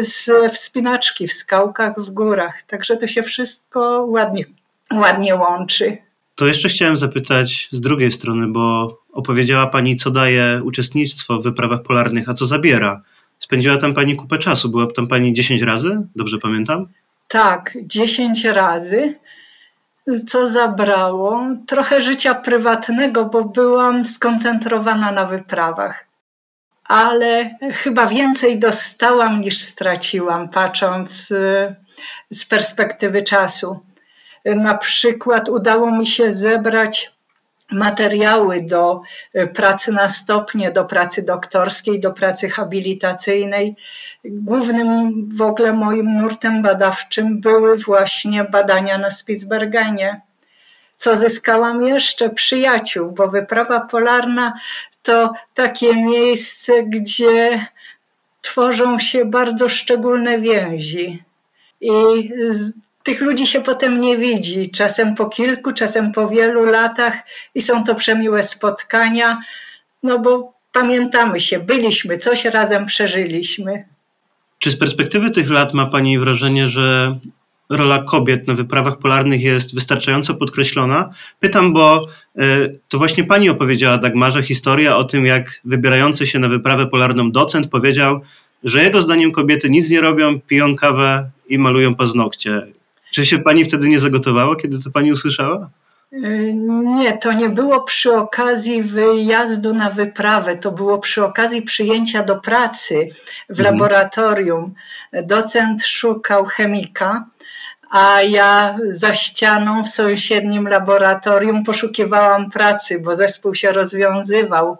z wspinaczki w skałkach w górach. Także to się wszystko ładnie, ładnie łączy. To jeszcze chciałem zapytać z drugiej strony, bo opowiedziała Pani, co daje uczestnictwo w wyprawach polarnych, a co zabiera. Spędziła tam Pani kupę czasu. Była tam Pani 10 razy? Dobrze pamiętam? Tak, 10 razy. Co zabrało? Trochę życia prywatnego, bo byłam skoncentrowana na wyprawach. Ale chyba więcej dostałam niż straciłam, patrząc y, z perspektywy czasu. Na przykład udało mi się zebrać materiały do y, pracy na stopnie, do pracy doktorskiej, do pracy habilitacyjnej. Głównym w ogóle moim nurtem badawczym były właśnie badania na Spitsbergenie. Co zyskałam jeszcze? Przyjaciół, bo wyprawa polarna to takie miejsce, gdzie tworzą się bardzo szczególne więzi. I tych ludzi się potem nie widzi, czasem po kilku, czasem po wielu latach i są to przemiłe spotkania, no bo pamiętamy się, byliśmy, coś razem przeżyliśmy. Czy z perspektywy tych lat ma Pani wrażenie, że rola kobiet na wyprawach polarnych jest wystarczająco podkreślona? Pytam, bo y, to właśnie Pani opowiedziała Dagmarze historię o tym, jak wybierający się na wyprawę polarną docent powiedział, że jego zdaniem kobiety nic nie robią, piją kawę i malują paznokcie. Czy się pani wtedy nie zagotowała, kiedy to pani usłyszała? Nie, to nie było przy okazji wyjazdu na wyprawę, to było przy okazji przyjęcia do pracy w mhm. laboratorium. Docent szukał chemika, a ja za ścianą w sąsiednim laboratorium poszukiwałam pracy, bo zespół się rozwiązywał.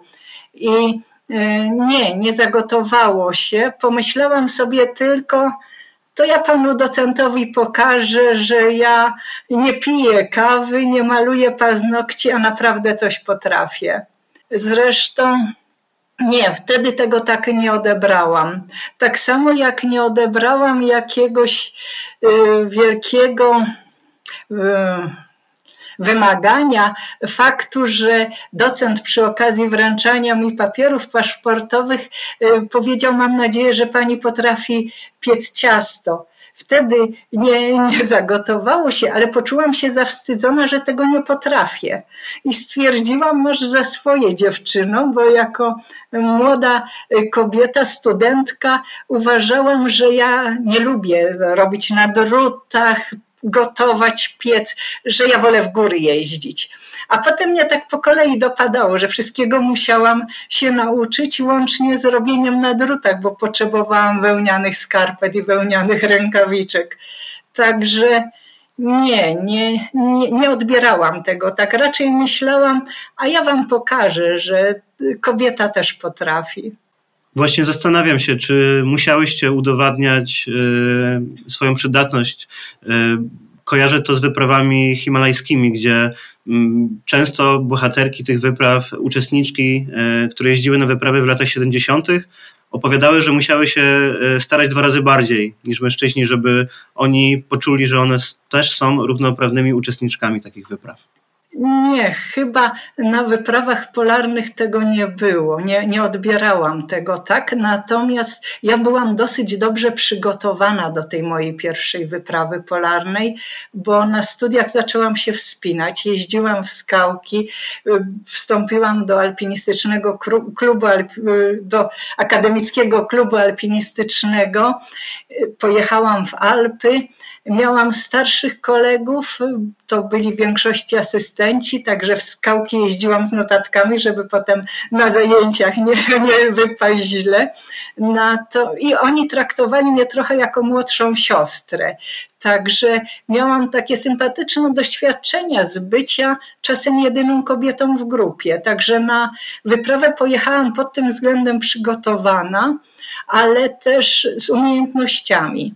I e, nie, nie zagotowało się. Pomyślałam sobie tylko, to ja panu docentowi pokażę, że ja nie piję kawy, nie maluję paznokci, a naprawdę coś potrafię. Zresztą nie, wtedy tego tak nie odebrałam. Tak samo jak nie odebrałam jakiegoś y, wielkiego y, wymagania faktu, że docent przy okazji wręczania mi papierów paszportowych y, powiedział: Mam nadzieję, że pani potrafi piec ciasto. Wtedy nie, nie zagotowało się, ale poczułam się zawstydzona, że tego nie potrafię. I stwierdziłam, może za swoje dziewczyną, bo jako młoda kobieta, studentka, uważałam, że ja nie lubię robić na drutach, gotować, piec, że ja wolę w góry jeździć. A potem mnie tak po kolei dopadało, że wszystkiego musiałam się nauczyć, łącznie z robieniem na drutach, bo potrzebowałam wełnianych skarpet i wełnianych rękawiczek. Także nie, nie, nie, nie odbierałam tego. Tak raczej myślałam, a ja wam pokażę, że kobieta też potrafi. Właśnie zastanawiam się, czy musiałyście udowadniać y, swoją przydatność. Y, kojarzę to z wyprawami himalajskimi, gdzie mm, często bohaterki tych wypraw, uczestniczki, y, które jeździły na wyprawy w latach 70., opowiadały, że musiały się starać dwa razy bardziej niż mężczyźni, żeby oni poczuli, że one też są równoprawnymi uczestniczkami takich wypraw. Nie, chyba na wyprawach polarnych tego nie było. Nie, nie odbierałam tego tak. Natomiast ja byłam dosyć dobrze przygotowana do tej mojej pierwszej wyprawy polarnej, bo na studiach zaczęłam się wspinać. Jeździłam w skałki, wstąpiłam do alpinistycznego klubu, do akademickiego klubu alpinistycznego. Pojechałam w Alpy Miałam starszych kolegów, to byli w większości asystenci, także w skałki jeździłam z notatkami, żeby potem na zajęciach nie, nie wypaść źle. Na to, I oni traktowali mnie trochę jako młodszą siostrę. Także miałam takie sympatyczne doświadczenia z bycia czasem jedyną kobietą w grupie. Także na wyprawę pojechałam pod tym względem przygotowana, ale też z umiejętnościami.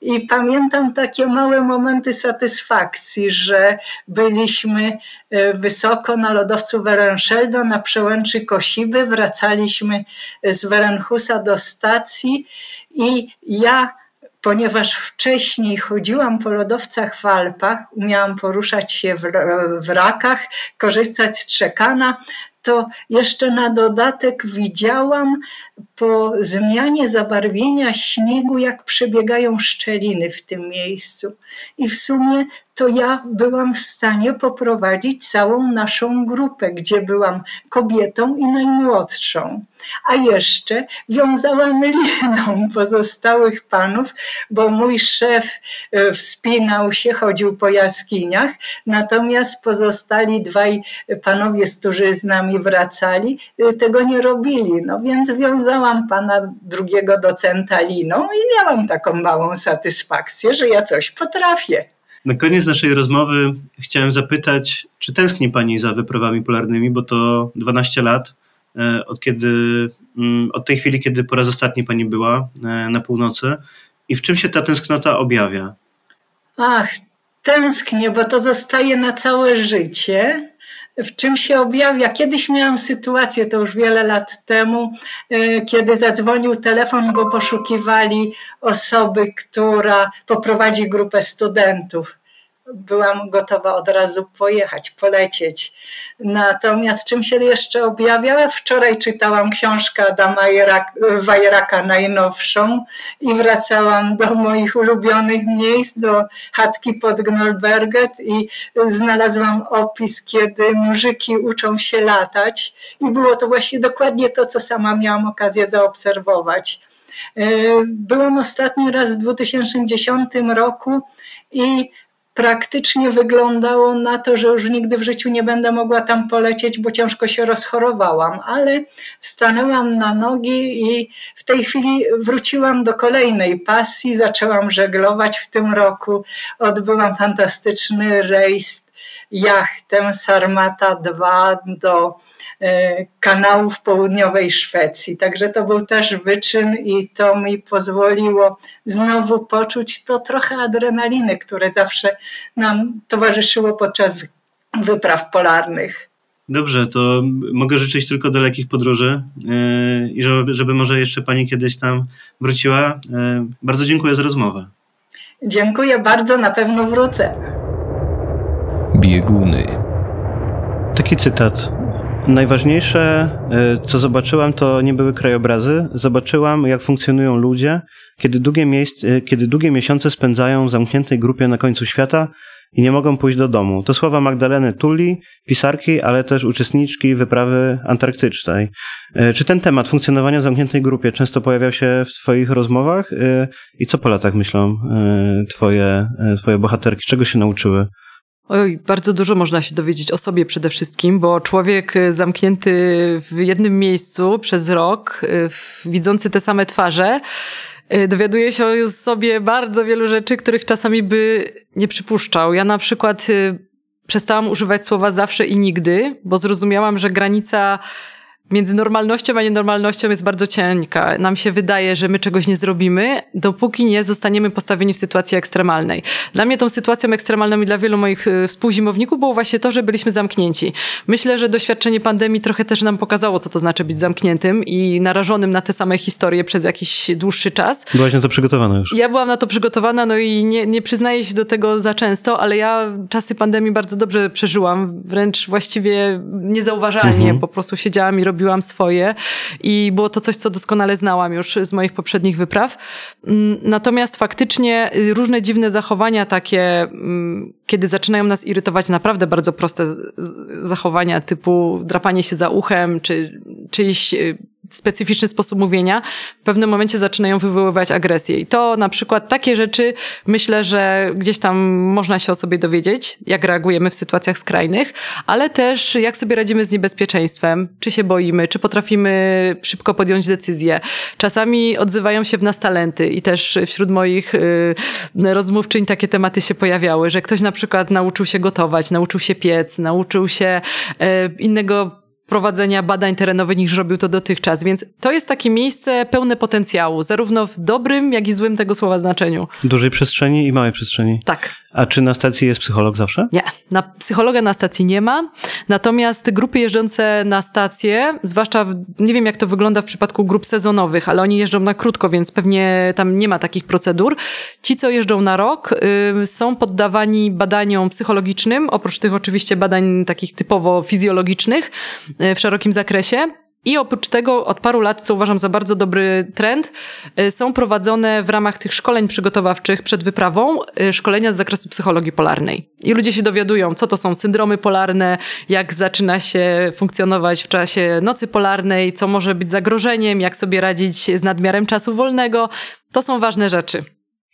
I pamiętam takie małe momenty satysfakcji, że byliśmy e, wysoko na lodowcu Werenscheldo na przełęczy Kosiby, wracaliśmy z Werenhusa do stacji i ja ponieważ wcześniej chodziłam po lodowcach w Alpach, umiałam poruszać się w, w rakach, korzystać z trzekana, to jeszcze na dodatek widziałam po zmianie zabarwienia śniegu, jak przebiegają szczeliny w tym miejscu. I w sumie to ja byłam w stanie poprowadzić całą naszą grupę, gdzie byłam kobietą i najmłodszą. A jeszcze wiązałam liną pozostałych panów, bo mój szef e, wspinał się, chodził po jaskiniach, natomiast pozostali dwaj panowie, którzy z nami wracali, e, tego nie robili. No więc wiązałam pana drugiego docenta liną i miałam taką małą satysfakcję, że ja coś potrafię. Na koniec naszej rozmowy chciałem zapytać, czy tęskni Pani za wyprawami polarnymi, bo to 12 lat e, od kiedy, mm, od tej chwili, kiedy po raz ostatni Pani była e, na północy i w czym się ta tęsknota objawia? Ach, tęsknię, bo to zostaje na całe życie. W czym się objawia? Kiedyś miałam sytuację, to już wiele lat temu, e, kiedy zadzwonił telefon, bo poszukiwali osoby, która poprowadzi grupę studentów byłam gotowa od razu pojechać, polecieć. Natomiast czym się jeszcze objawia? Wczoraj czytałam książkę Adama Wajraka najnowszą i wracałam do moich ulubionych miejsc, do chatki pod Gnolberget i znalazłam opis, kiedy muzyki uczą się latać i było to właśnie dokładnie to, co sama miałam okazję zaobserwować. E, byłam ostatni raz w 2010 roku i praktycznie wyglądało na to, że już nigdy w życiu nie będę mogła tam polecieć, bo ciężko się rozchorowałam, ale stanęłam na nogi i w tej chwili wróciłam do kolejnej pasji, zaczęłam żeglować w tym roku. Odbyłam fantastyczny rejs jachtem Sarmata 2 do kanałów południowej Szwecji. Także to był też wyczyn i to mi pozwoliło znowu poczuć to trochę adrenaliny, które zawsze nam towarzyszyło podczas wypraw polarnych. Dobrze, to mogę życzyć tylko dalekich podróży e, i żeby, żeby może jeszcze Pani kiedyś tam wróciła. E, bardzo dziękuję za rozmowę. Dziękuję bardzo, na pewno wrócę. Bieguny. Taki cytat Najważniejsze, e, co zobaczyłam, to nie były krajobrazy. Zobaczyłam, jak funkcjonują ludzie, kiedy długie, miejsc, e, kiedy długie miesiące spędzają w zamkniętej grupie na końcu świata i nie mogą pójść do domu. To słowa Magdaleny Tulli, pisarki, ale też uczestniczki wyprawy antarktycznej. E, czy ten temat funkcjonowania w zamkniętej grupie często pojawiał się w Twoich rozmowach? I co po latach myślą Twoje, twoje bohaterki? Czego się nauczyły? Oj, bardzo dużo można się dowiedzieć o sobie przede wszystkim, bo człowiek y, zamknięty w jednym miejscu przez rok, y, widzący te same twarze, y, dowiaduje się o sobie bardzo wielu rzeczy, których czasami by nie przypuszczał. Ja na przykład przestałam używać słowa zawsze i nigdy, bo zrozumiałam, że granica między normalnością a nienormalnością jest bardzo cienka. Nam się wydaje, że my czegoś nie zrobimy, dopóki nie zostaniemy postawieni w sytuacji ekstremalnej. Dla mnie tą sytuacją ekstremalną i dla wielu moich e, współzimowników było właśnie to, że byliśmy zamknięci. Myślę, że doświadczenie pandemii trochę też nam pokazało, co to znaczy być zamkniętym i narażonym na te same historie przez jakiś dłuższy czas. Byłaś na to przygotowana już? Ja byłam na to przygotowana, no i nie, nie przyznaję się do tego za często, ale ja czasy pandemii bardzo dobrze przeżyłam, wręcz właściwie niezauważalnie. Mhm. Po prostu siedziałam i robiłam robiłam swoje i było to coś, co doskonale znałam już z moich poprzednich wypraw. Mm, natomiast faktycznie y, różne dziwne zachowania takie, mm, kiedy zaczynają nas irytować naprawdę bardzo proste zachowania typu drapanie się za uchem, czy czyjś y, specyficzny sposób mówienia, w pewnym momencie zaczynają wywoływać agresję. I to na przykład takie rzeczy myślę, że gdzieś tam można się o sobie dowiedzieć, jak reagujemy w sytuacjach skrajnych, ale też jak sobie radzimy z niebezpieczeństwem, czy się boimy, czy potrafimy szybko podjąć decyzję. Czasami odzywają się w nas talenty i też wśród moich y, rozmówczyń takie tematy się pojawiały, że ktoś na przykład nauczył się gotować, nauczył się piec, nauczył się y, innego prowadzenia badań terenowych niż robił to dotychczas. Więc to jest takie miejsce pełne potencjału, zarówno w dobrym, jak i złym tego słowa znaczeniu. Dużej przestrzeni i małej przestrzeni. Tak. A czy na stacji jest psycholog zawsze? Nie, na psychologa na stacji nie ma. Natomiast grupy jeżdżące na stację, zwłaszcza w, nie wiem jak to wygląda w przypadku grup sezonowych, ale oni jeżdżą na krótko, więc pewnie tam nie ma takich procedur. Ci, co jeżdżą na rok, y, są poddawani badaniom psychologicznym, oprócz tych oczywiście badań takich typowo fizjologicznych y, w szerokim zakresie. I oprócz tego od paru lat, co uważam za bardzo dobry trend, y, są prowadzone w ramach tych szkoleń przygotowawczych przed wyprawą y, szkolenia z zakresu psychologii polarnej. I ludzie się dowiadują, co to są syndromy polarne, jak zaczyna się funkcjonować w czasie nocy polarnej, co może być zagrożeniem, jak sobie radzić z nadmiarem czasu wolnego. To są ważne rzeczy.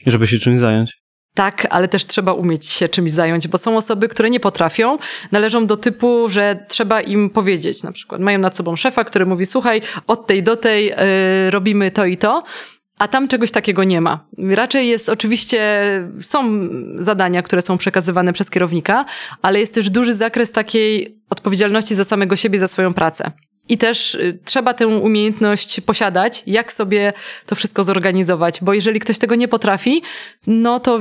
Żeby się czymś zająć. Tak, ale też trzeba umieć się czymś zająć, bo są osoby, które nie potrafią, należą do typu, że trzeba im powiedzieć. Na przykład mają nad sobą szefa, który mówi: Słuchaj, od tej do tej yy, robimy to i to. A tam czegoś takiego nie ma. Raczej jest oczywiście, są zadania, które są przekazywane przez kierownika, ale jest też duży zakres takiej odpowiedzialności za samego siebie, za swoją pracę. I też y, trzeba tę umiejętność posiadać, jak sobie to wszystko zorganizować, bo jeżeli ktoś tego nie potrafi, no to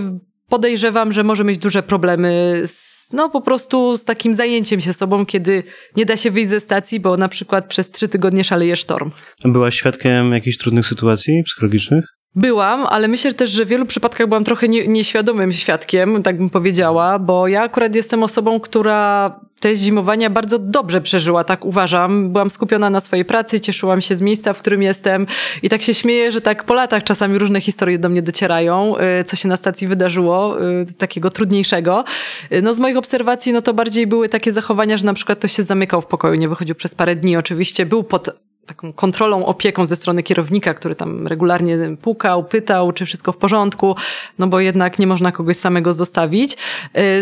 podejrzewam, że może mieć duże problemy z, no po prostu z takim zajęciem się sobą, kiedy nie da się wyjść ze stacji, bo na przykład przez trzy tygodnie szaleje sztorm. Byłaś świadkiem jakichś trudnych sytuacji psychologicznych? Byłam, ale myślę też, że w wielu przypadkach byłam trochę nie, nieświadomym świadkiem, tak bym powiedziała, bo ja akurat jestem osobą, która te zimowania bardzo dobrze przeżyła, tak uważam. Byłam skupiona na swojej pracy, cieszyłam się z miejsca, w którym jestem i tak się śmieję, że tak po latach czasami różne historie do mnie docierają, y, co się na stacji wydarzyło, y, takiego trudniejszego. Y, no z moich obserwacji, no to bardziej były takie zachowania, że na przykład ktoś się zamykał w pokoju, nie wychodził przez parę dni, oczywiście był pod taką kontrolą, opieką ze strony kierownika, który tam regularnie pukał, pytał, czy wszystko w porządku, no bo jednak nie można kogoś samego zostawić.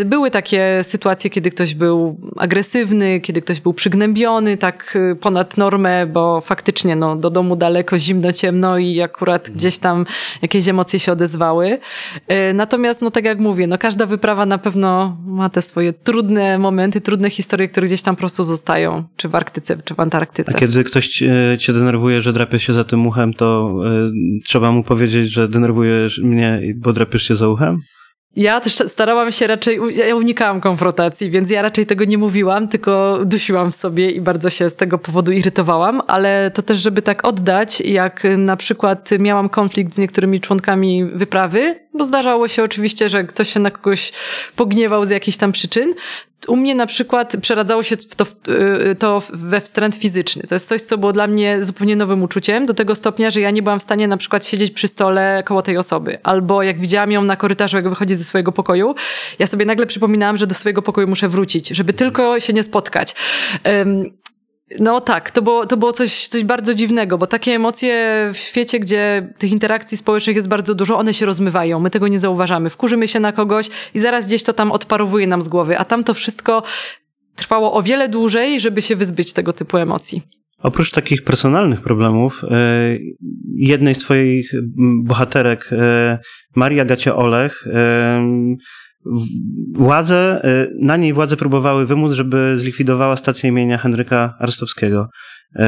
Y, były takie sytuacje, kiedy ktoś był agresywny, kiedy ktoś był przygnębiony tak y, ponad normę, bo faktycznie no, do domu daleko, zimno, ciemno i akurat gdzieś tam jakieś emocje się odezwały. Y, natomiast, no tak jak mówię, no każda wyprawa na pewno ma te swoje trudne momenty, trudne historie, które gdzieś tam po prostu zostają, czy w Arktyce, czy w Antarktyce. A kiedy ktoś cię denerwuje, że drapie się za tym uchem, to y, trzeba mu powiedzieć, że denerwujesz mnie, bo drapiesz się za uchem? Ja też starałam się raczej, ja unikałam konfrontacji, więc ja raczej tego nie mówiłam, tylko dusiłam w sobie i bardzo się z tego powodu irytowałam, ale to też, żeby tak oddać, jak na przykład miałam konflikt z niektórymi członkami wyprawy, bo zdarzało się oczywiście, że ktoś się na kogoś pogniewał z jakichś tam przyczyn, u mnie na przykład przeradzało się to, y, to we wstręt fizyczny. To jest coś, co było dla mnie zupełnie nowym uczuciem, do tego stopnia, że ja nie byłam w stanie na przykład siedzieć przy stole koło tej osoby. Albo jak widziałam ją na korytarzu, jak wychodzi ze swojego pokoju, ja sobie nagle przypominałam, że do swojego pokoju muszę wrócić, żeby tylko się nie spotkać. No tak, to było, to było coś, coś bardzo dziwnego, bo takie emocje w świecie, gdzie tych interakcji społecznych jest bardzo dużo, one się rozmywają, my tego nie zauważamy. Wkurzymy się na kogoś i zaraz gdzieś to tam odparowuje nam z głowy, a tam to wszystko trwało o wiele dłużej, żeby się wyzbyć tego typu emocji. Oprócz takich personalnych problemów, e, jednej z twoich bohaterek, e, Maria Gacia Olech, e, władze, y, na niej władze próbowały wymóc, żeby zlikwidowała stację imienia Henryka Arstowskiego. Y,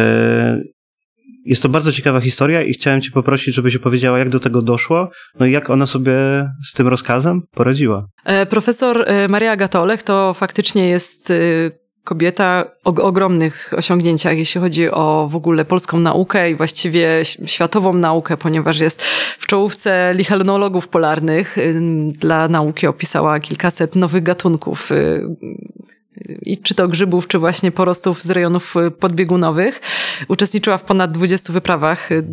jest to bardzo ciekawa historia i chciałem cię poprosić, żebyś opowiedziała, jak do tego doszło, no i jak ona sobie z tym rozkazem poradziła. E, profesor e, Maria Gatolech to faktycznie jest y, kobieta o ogromnych osiągnięciach, jeśli chodzi o w ogóle polską naukę i właściwie światową naukę, ponieważ jest w czołówce lichenologów polarnych. Dla nauki opisała kilkaset nowych gatunków i czy to grzybów, czy właśnie porostów z rejonów y, podbiegunowych. Uczestniczyła w ponad 20 wyprawach y,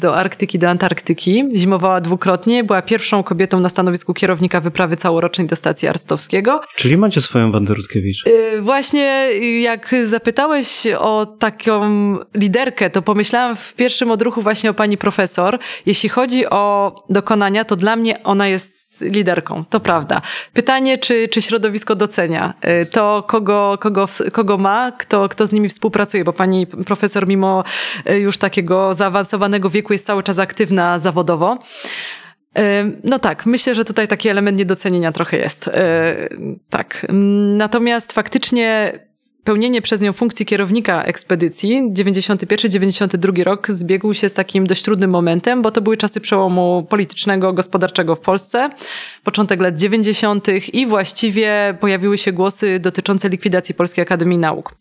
do Arktyki, do Antarktyki. Zimowała dwukrotnie. Była pierwszą kobietą na stanowisku kierownika wyprawy całorocznej do stacji Arstowskiego. Czyli macie swoją Wandę Rutkiewicz. Właśnie jak zapytałeś o taką liderkę, to pomyślałam w pierwszym odruchu właśnie o pani profesor. Jeśli chodzi o dokonania, to dla mnie ona jest liderką, to prawda. Pytanie, czy, czy środowisko docenia y, to, kogo, kogo, kogo ma, kto, kto z nimi współpracuje, bo pani profesor mimo y, już takiego zaawansowanego wieku jest cały czas aktywna zawodowo. Y, no tak, myślę, że tutaj taki element niedocenienia trochę jest. Tak. Natomiast faktycznie pełnienie przez nią funkcji kierownika ekspedycji 91-92 rok zbiegł się z takim dość trudnym momentem, bo to były czasy przełomu politycznego, gospodarczego w Polsce, początek lat 90. i właściwie pojawiły się głosy dotyczące likwidacji Polskiej Akademii Nauk.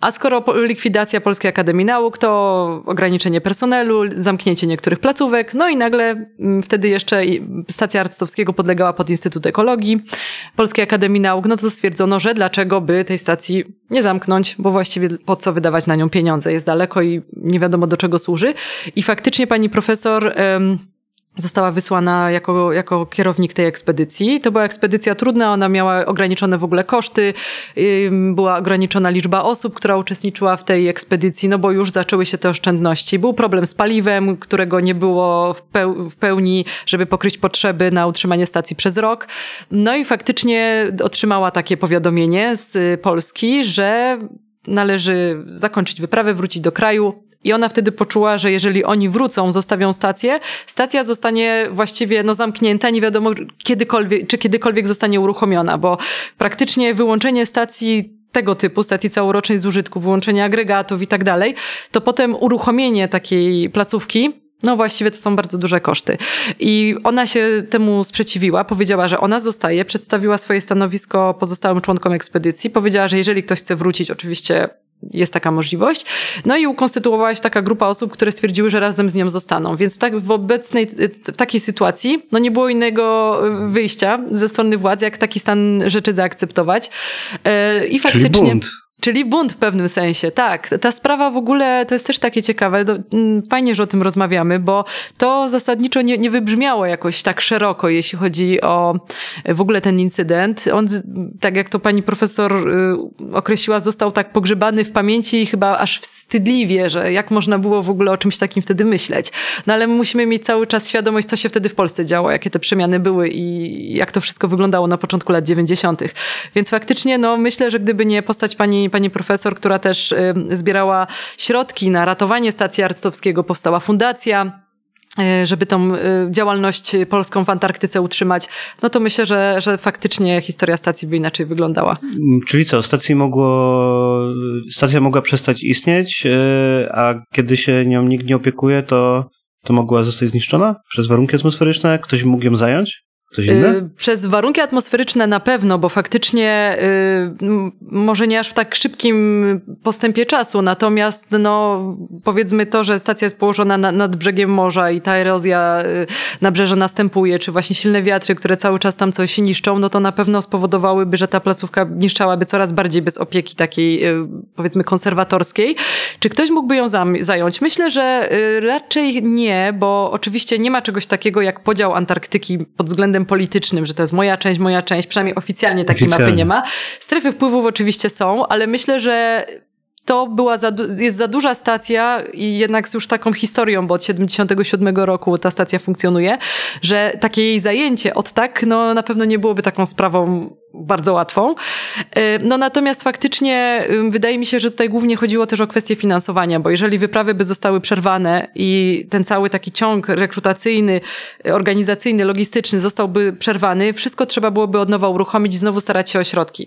A skoro likwidacja Polskiej Akademii Nauk, to ograniczenie personelu, zamknięcie niektórych placówek, no i nagle mm, wtedy jeszcze stacja Arctowskiego podlegała pod Instytut Ekologii Polskiej Akademii Nauk, no to stwierdzono, że dlaczego by tej stacji nie zamknąć, bo właściwie po co wydawać na nią pieniądze? Jest daleko i nie wiadomo do czego służy. I faktycznie pani profesor została wysłana jako, jako kierownik tej ekspedycji. To była ekspedycja trudna, ona miała ograniczone w ogóle koszty, była ograniczona liczba osób, która uczestniczyła w tej ekspedycji, no bo już zaczęły się te oszczędności. Był problem z paliwem, którego nie było w, peł w pełni, żeby pokryć potrzeby na utrzymanie stacji przez rok. No i faktycznie otrzymała takie powiadomienie z Polski, że należy zakończyć wyprawę, wrócić do kraju, i ona wtedy poczuła, że jeżeli oni wrócą, zostawią stację, stacja zostanie właściwie no, zamknięta, nie wiadomo kiedykolwiek, czy kiedykolwiek zostanie uruchomiona, bo praktycznie wyłączenie stacji tego typu stacji całorocznej z użytku, wyłączenie agregatów i tak dalej, to potem uruchomienie takiej placówki no właściwie to są bardzo duże koszty. I ona się temu sprzeciwiła, powiedziała, że ona zostaje, przedstawiła swoje stanowisko pozostałym członkom ekspedycji, powiedziała, że jeżeli ktoś chce wrócić, oczywiście jest taka możliwość. No i ukonstytuowała się taka grupa osób, które stwierdziły, że razem z nią zostaną. Więc tak w obecnej, w takiej sytuacji, no nie było innego wyjścia ze strony władz, jak taki stan rzeczy zaakceptować. E, I faktycznie... Czyli bunt. Czyli bunt w pewnym sensie, tak. Ta sprawa w ogóle to jest też takie ciekawe. Mm, fajnie, że o tym rozmawiamy, bo to zasadniczo nie, nie wybrzmiało jakoś tak szeroko, jeśli chodzi o w ogóle ten incydent. On, tak jak to pani profesor y, określiła, został tak pogrzebany w pamięci chyba aż wstydliwie, że jak można było w ogóle o czymś takim wtedy myśleć. No ale my musimy mieć cały czas świadomość, co się wtedy w Polsce działo, jakie te przemiany były i jak to wszystko wyglądało na początku lat 90. Więc faktycznie, no myślę, że gdyby nie postać pani pani, profesor, która też y, zbierała środki na ratowanie stacji Arctowskiego. Powstała fundacja y, żeby tą y, działalność polską w Antarktyce utrzymać, no to myślę, że, że faktycznie historia stacji by inaczej wyglądała. Mm, czyli co, stacji mogło, stacja mogła przestać istnieć, a kiedy się nią nikt nie opiekuje, to, to mogła zostać zniszczona przez warunki atmosferyczne? Ktoś mógł ją zająć? Y, przez warunki atmosferyczne na pewno, bo faktycznie y, może nie aż w tak szybkim postępie czasu, natomiast no powiedzmy to, że stacja jest położona na, nad brzegiem morza i ta erozja y, nabrzeża następuje, czy właśnie silne wiatry, które cały czas tam coś niszczą, no to na pewno spowodowałyby, że ta placówka niszczałaby coraz bardziej bez opieki takiej powiedzmy konserwatorskiej. Czy ktoś mógłby ją zająć? Myślę, że raczej nie, bo oczywiście nie ma czegoś takiego jak podział Antarktyki pod względem politycznym, że to jest moja część, moja część, przynajmniej oficjalnie takiej oficjalnie. mapy nie ma. Strefy wpływów oczywiście są, ale myślę, że to była za, jest za duża stacja i jednak z już taką historią, bo od 77 roku ta stacja funkcjonuje, że takie jej zajęcie od tak, no na pewno nie byłoby taką sprawą bardzo łatwą. E, no natomiast faktycznie wydaje mi się, że tutaj głównie chodziło też o kwestię finansowania, bo jeżeli wyprawy by zostały przerwane i ten cały taki ciąg rekrutacyjny, organizacyjny, logistyczny zostałby przerwany, wszystko trzeba byłoby od nowa uruchomić i znowu starać się o środki.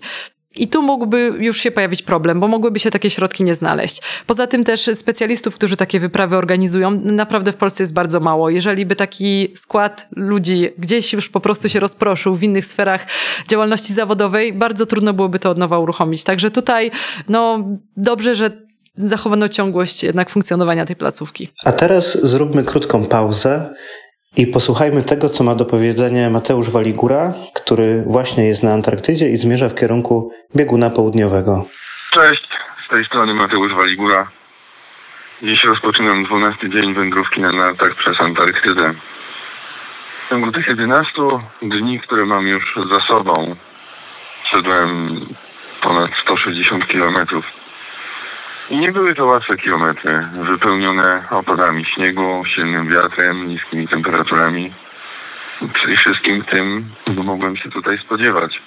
I tu mógłby już się pojawić problem, bo mogłyby się takie środki nie znaleźć. Poza tym też specjalistów, którzy takie wyprawy organizują, naprawdę w Polsce jest bardzo mało. Jeżeli by taki skład ludzi gdzieś już po prostu się rozproszył w innych sferach działalności zawodowej, bardzo trudno byłoby to od nowa uruchomić. Także tutaj, no, dobrze, że zachowano ciągłość jednak funkcjonowania tej placówki. A teraz zróbmy krótką pauzę i posłuchajmy tego, co ma do powiedzenia Mateusz Waligura, który właśnie jest na Antarktydzie i zmierza w kierunku bieguna południowego. Cześć, z tej strony Mateusz Waligura. Dziś rozpoczynam 12 dzień wędrówki na nartach przez Antarktydę. W ciągu tych 11 dni, które mam już za sobą, szedłem ponad 160 kilometrów i nie były to łatwe kilometry, wypełnione opadami śniegu, silnym wiatrem, niskimi temperaturami. Czyli wszystkim tym, co mogłem się tutaj spodziewać.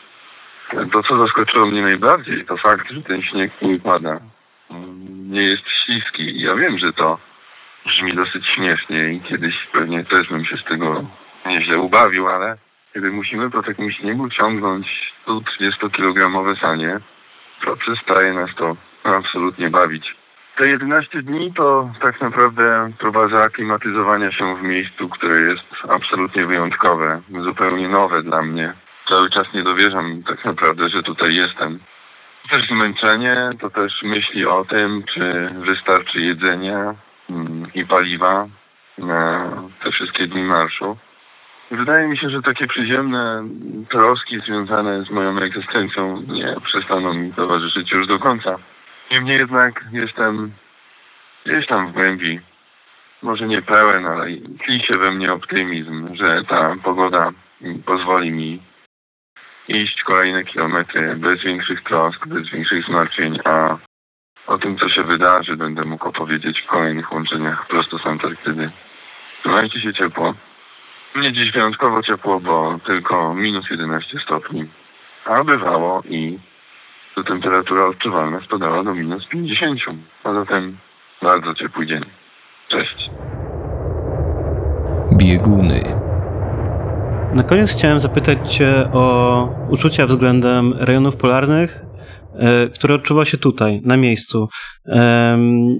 To, co zaskoczyło mnie najbardziej, to fakt, że ten śnieg nie pada. Nie jest śliski. Ja wiem, że to brzmi dosyć śmiesznie i kiedyś pewnie też bym się z tego nieźle ubawił, ale kiedy musimy po takim śniegu ciągnąć 130-kilogramowe sanie, to przestaje nas to absolutnie bawić. Te 11 dni to tak naprawdę próba zaaklimatyzowania się w miejscu, które jest absolutnie wyjątkowe, zupełnie nowe dla mnie. Cały czas nie dowierzam tak naprawdę, że tutaj jestem. Też zmęczenie, to też myśli o tym, czy wystarczy jedzenia mm, i paliwa na te wszystkie dni marszu. Wydaje mi się, że takie przyziemne troski związane z moją egzystencją nie przestaną mi towarzyszyć już do końca. Niemniej jednak jestem gdzieś tam w głębi, może nie pełen, ale tli się we mnie optymizm, że ta pogoda pozwoli mi iść kolejne kilometry bez większych trosk, bez większych zmartwień, a o tym, co się wydarzy, będę mógł opowiedzieć w kolejnych łączeniach prosto z Antarktydy. Trzymajcie się ciepło. Nie dziś wyjątkowo ciepło, bo tylko minus 11 stopni. A bywało i to temperatura odczuwalna spadała do minus 50. A zatem bardzo ciepły dzień. Cześć. Bieguny. Na koniec chciałem zapytać Cię o uczucia względem rejonów polarnych, e, które odczuwa się tutaj, na miejscu.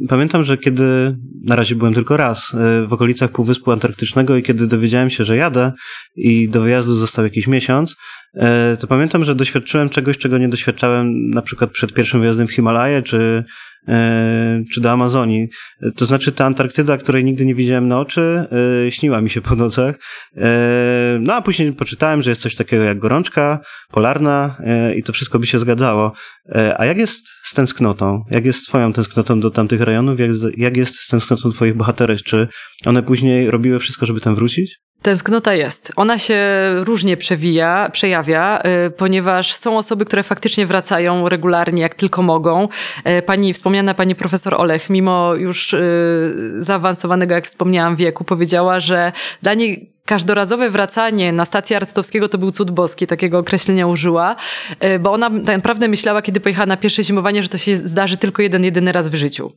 Pamiętam, że kiedy, na razie byłem tylko raz, w okolicach Półwyspu Antarktycznego i kiedy dowiedziałem się, że jadę i do wyjazdu został jakiś miesiąc, to pamiętam, że doświadczyłem czegoś, czego nie doświadczałem na przykład przed pierwszym wyjazdem w Himalaje, czy E, czy do Amazonii. To znaczy ta Antarktyda, której nigdy nie widziałem na oczy, e, śniła mi się po nocach. E, no a później poczytałem, że jest coś takiego jak gorączka polarna i to wszystko by się zgadzało. A jak jest z tęsknotą? Jak jest z twoją tęsknotą do tamtych rejonów? Jak, jak jest z tęsknotą twoich bohaterek? Czy one później robiły wszystko, żeby tam wrócić? Tęsknota jest. Ona się różnie przewija, przejawia, y, ponieważ są osoby, które faktycznie wracają regularnie, jak tylko mogą. Y, pani, wspomniana pani profesor Olech, mimo już y, zaawansowanego, jak wspomniałam, wieku, powiedziała, że dla niej każdorazowe wracanie na stację Arctowskiego to był cud boski, takiego określenia użyła, e, bo ona tak naprawdę myślała, kiedy pojechała na pierwsze zimowanie, że to się zdarzy tylko jeden, jedyny raz w życiu.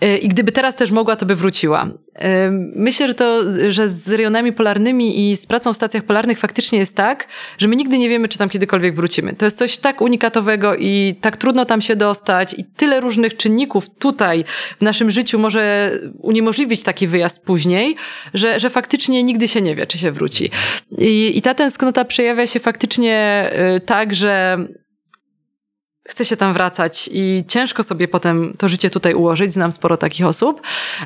E, I gdyby teraz też mogła, to by wróciła. E, myślę, że to, że z rejonami polarnymi i z pracą w stacjach polarnych faktycznie jest tak, że my nigdy nie wiemy, czy tam kiedykolwiek wrócimy. To jest coś tak unikatowego i tak trudno tam się dostać i tyle różnych czynników tutaj w naszym życiu może uniemożliwić taki wyjazd później, że, że faktycznie nigdy się nie wie czy się wróci. I, i ta tęsknota przejawia się faktycznie y, tak, że chce się tam wracać i ciężko sobie potem to życie tutaj ułożyć. Znam sporo takich osób.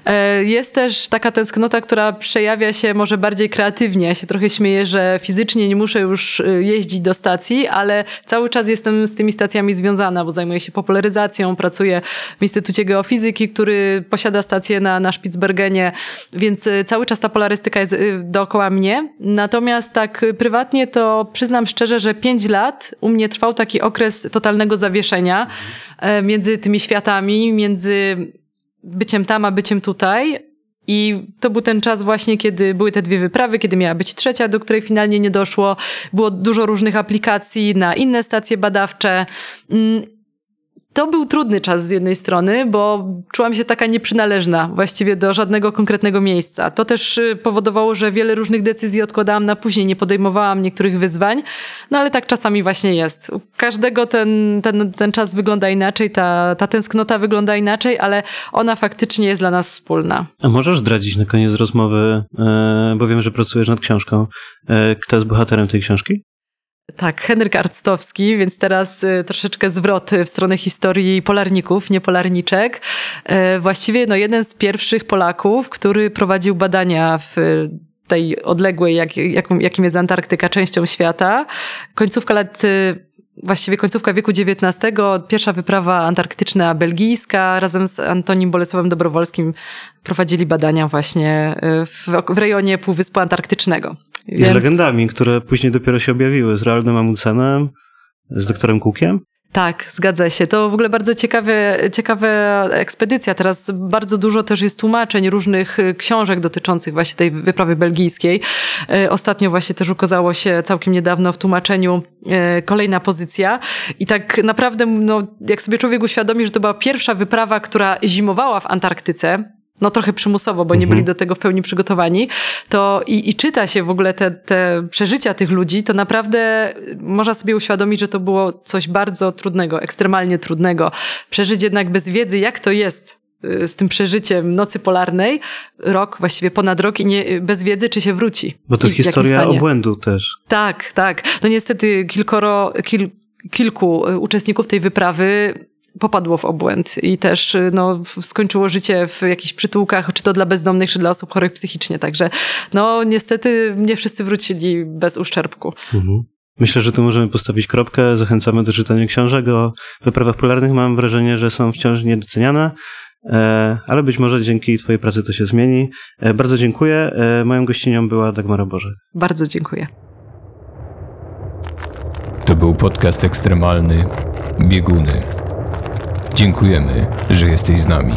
E, jest też taka tęsknota, która przejawia się może bardziej kreatywnie. Ja się trochę śmieję, że fizycznie nie muszę już y, jeździć do stacji, ale cały czas jestem z tymi stacjami związana, bo zajmuję się popularyzacją, pracuję w Instytucie Geofizyki, który posiada stację na, na Spitsbergenie, więc y, cały czas ta polarystyka jest y, dookoła mnie. Natomiast tak prywatnie to przyznam szczerze, że pięć lat u mnie trwał taki okres totalnego zawieszenia e, między tymi światami, między byciem tam, a byciem tutaj. I to był ten czas właśnie, kiedy były te dwie wyprawy, kiedy miała być trzecia, do której finalnie nie doszło. Było dużo różnych aplikacji na inne stacje badawcze. To był trudny czas z jednej strony, bo czułam się taka nieprzynależna właściwie do żadnego konkretnego miejsca. To też y, powodowało, że wiele różnych decyzji odkładałam na później, nie podejmowałam niektórych wyzwań, no ale tak czasami właśnie jest. U każdego ten, ten, ten czas wygląda inaczej, ta, ta tęsknota wygląda inaczej, ale ona faktycznie jest dla nas wspólna. A możesz zdradzić na koniec rozmowy, e, bo wiem, że pracujesz nad książką, e, kto jest bohaterem tej książki? Tak, Henryk Arctowski, więc teraz y, troszeczkę zwrot w stronę historii polarników, nie polarniczek. Y, właściwie no, jeden z pierwszych Polaków, który prowadził badania w tej odległej, jak, jakim jest Antarktyka, częścią świata. Końcówka lat y, właściwie końcówka wieku XIX, pierwsza wyprawa antarktyczna belgijska, razem z Antonim Bolesławem Dobrowolskim prowadzili badania właśnie w, w rejonie Półwyspu Antarktycznego. I Więc... z legendami, które później dopiero się objawiły, z Realnym Amundsenem, z doktorem Cookiem. Tak, zgadza się. To w ogóle bardzo ciekawe, ciekawa ekspedycja. Teraz bardzo dużo też jest tłumaczeń różnych y, książek dotyczących właśnie tej wyprawy belgijskiej. Y, ostatnio właśnie też ukazało się całkiem niedawno w tłumaczeniu y, kolejna pozycja. I tak naprawdę, no, jak sobie człowiek uświadomi, że to była pierwsza wyprawa, która zimowała w Antarktyce, no trochę przymusowo, bo nie mhm. byli do tego w pełni przygotowani, to i, i czyta się w ogóle te, te przeżycia tych ludzi, to naprawdę można sobie uświadomić, że to było coś bardzo trudnego, ekstremalnie trudnego. Przeżyć jednak bez wiedzy, jak to jest y, z tym przeżyciem nocy polarnej, rok, właściwie ponad rok i nie, bez wiedzy, czy się wróci. Bo to historia obłędu też. Tak, tak. No niestety kilkoro, kil, kilku y, uczestników tej wyprawy popadło w obłęd i też y, no, skończyło życie w jakichś przytułkach, czy to dla bezdomnych, czy dla osób chorych psychicznie. Także no niestety nie wszyscy wrócili bez uszczerbku. Mhm. Myślę, że tu możemy postawić kropkę. Zachęcamy do czytania książek o wyprawach polarnych. Mam wrażenie, że są wciąż niedoceniane, e, ale być może dzięki Twojej pracy to się zmieni. E, bardzo dziękuję. E, moją gościnią była Dagmara Boże. Bardzo dziękuję. To był podcast ekstremalny Bieguny. Dziękujemy, że jesteś z nami.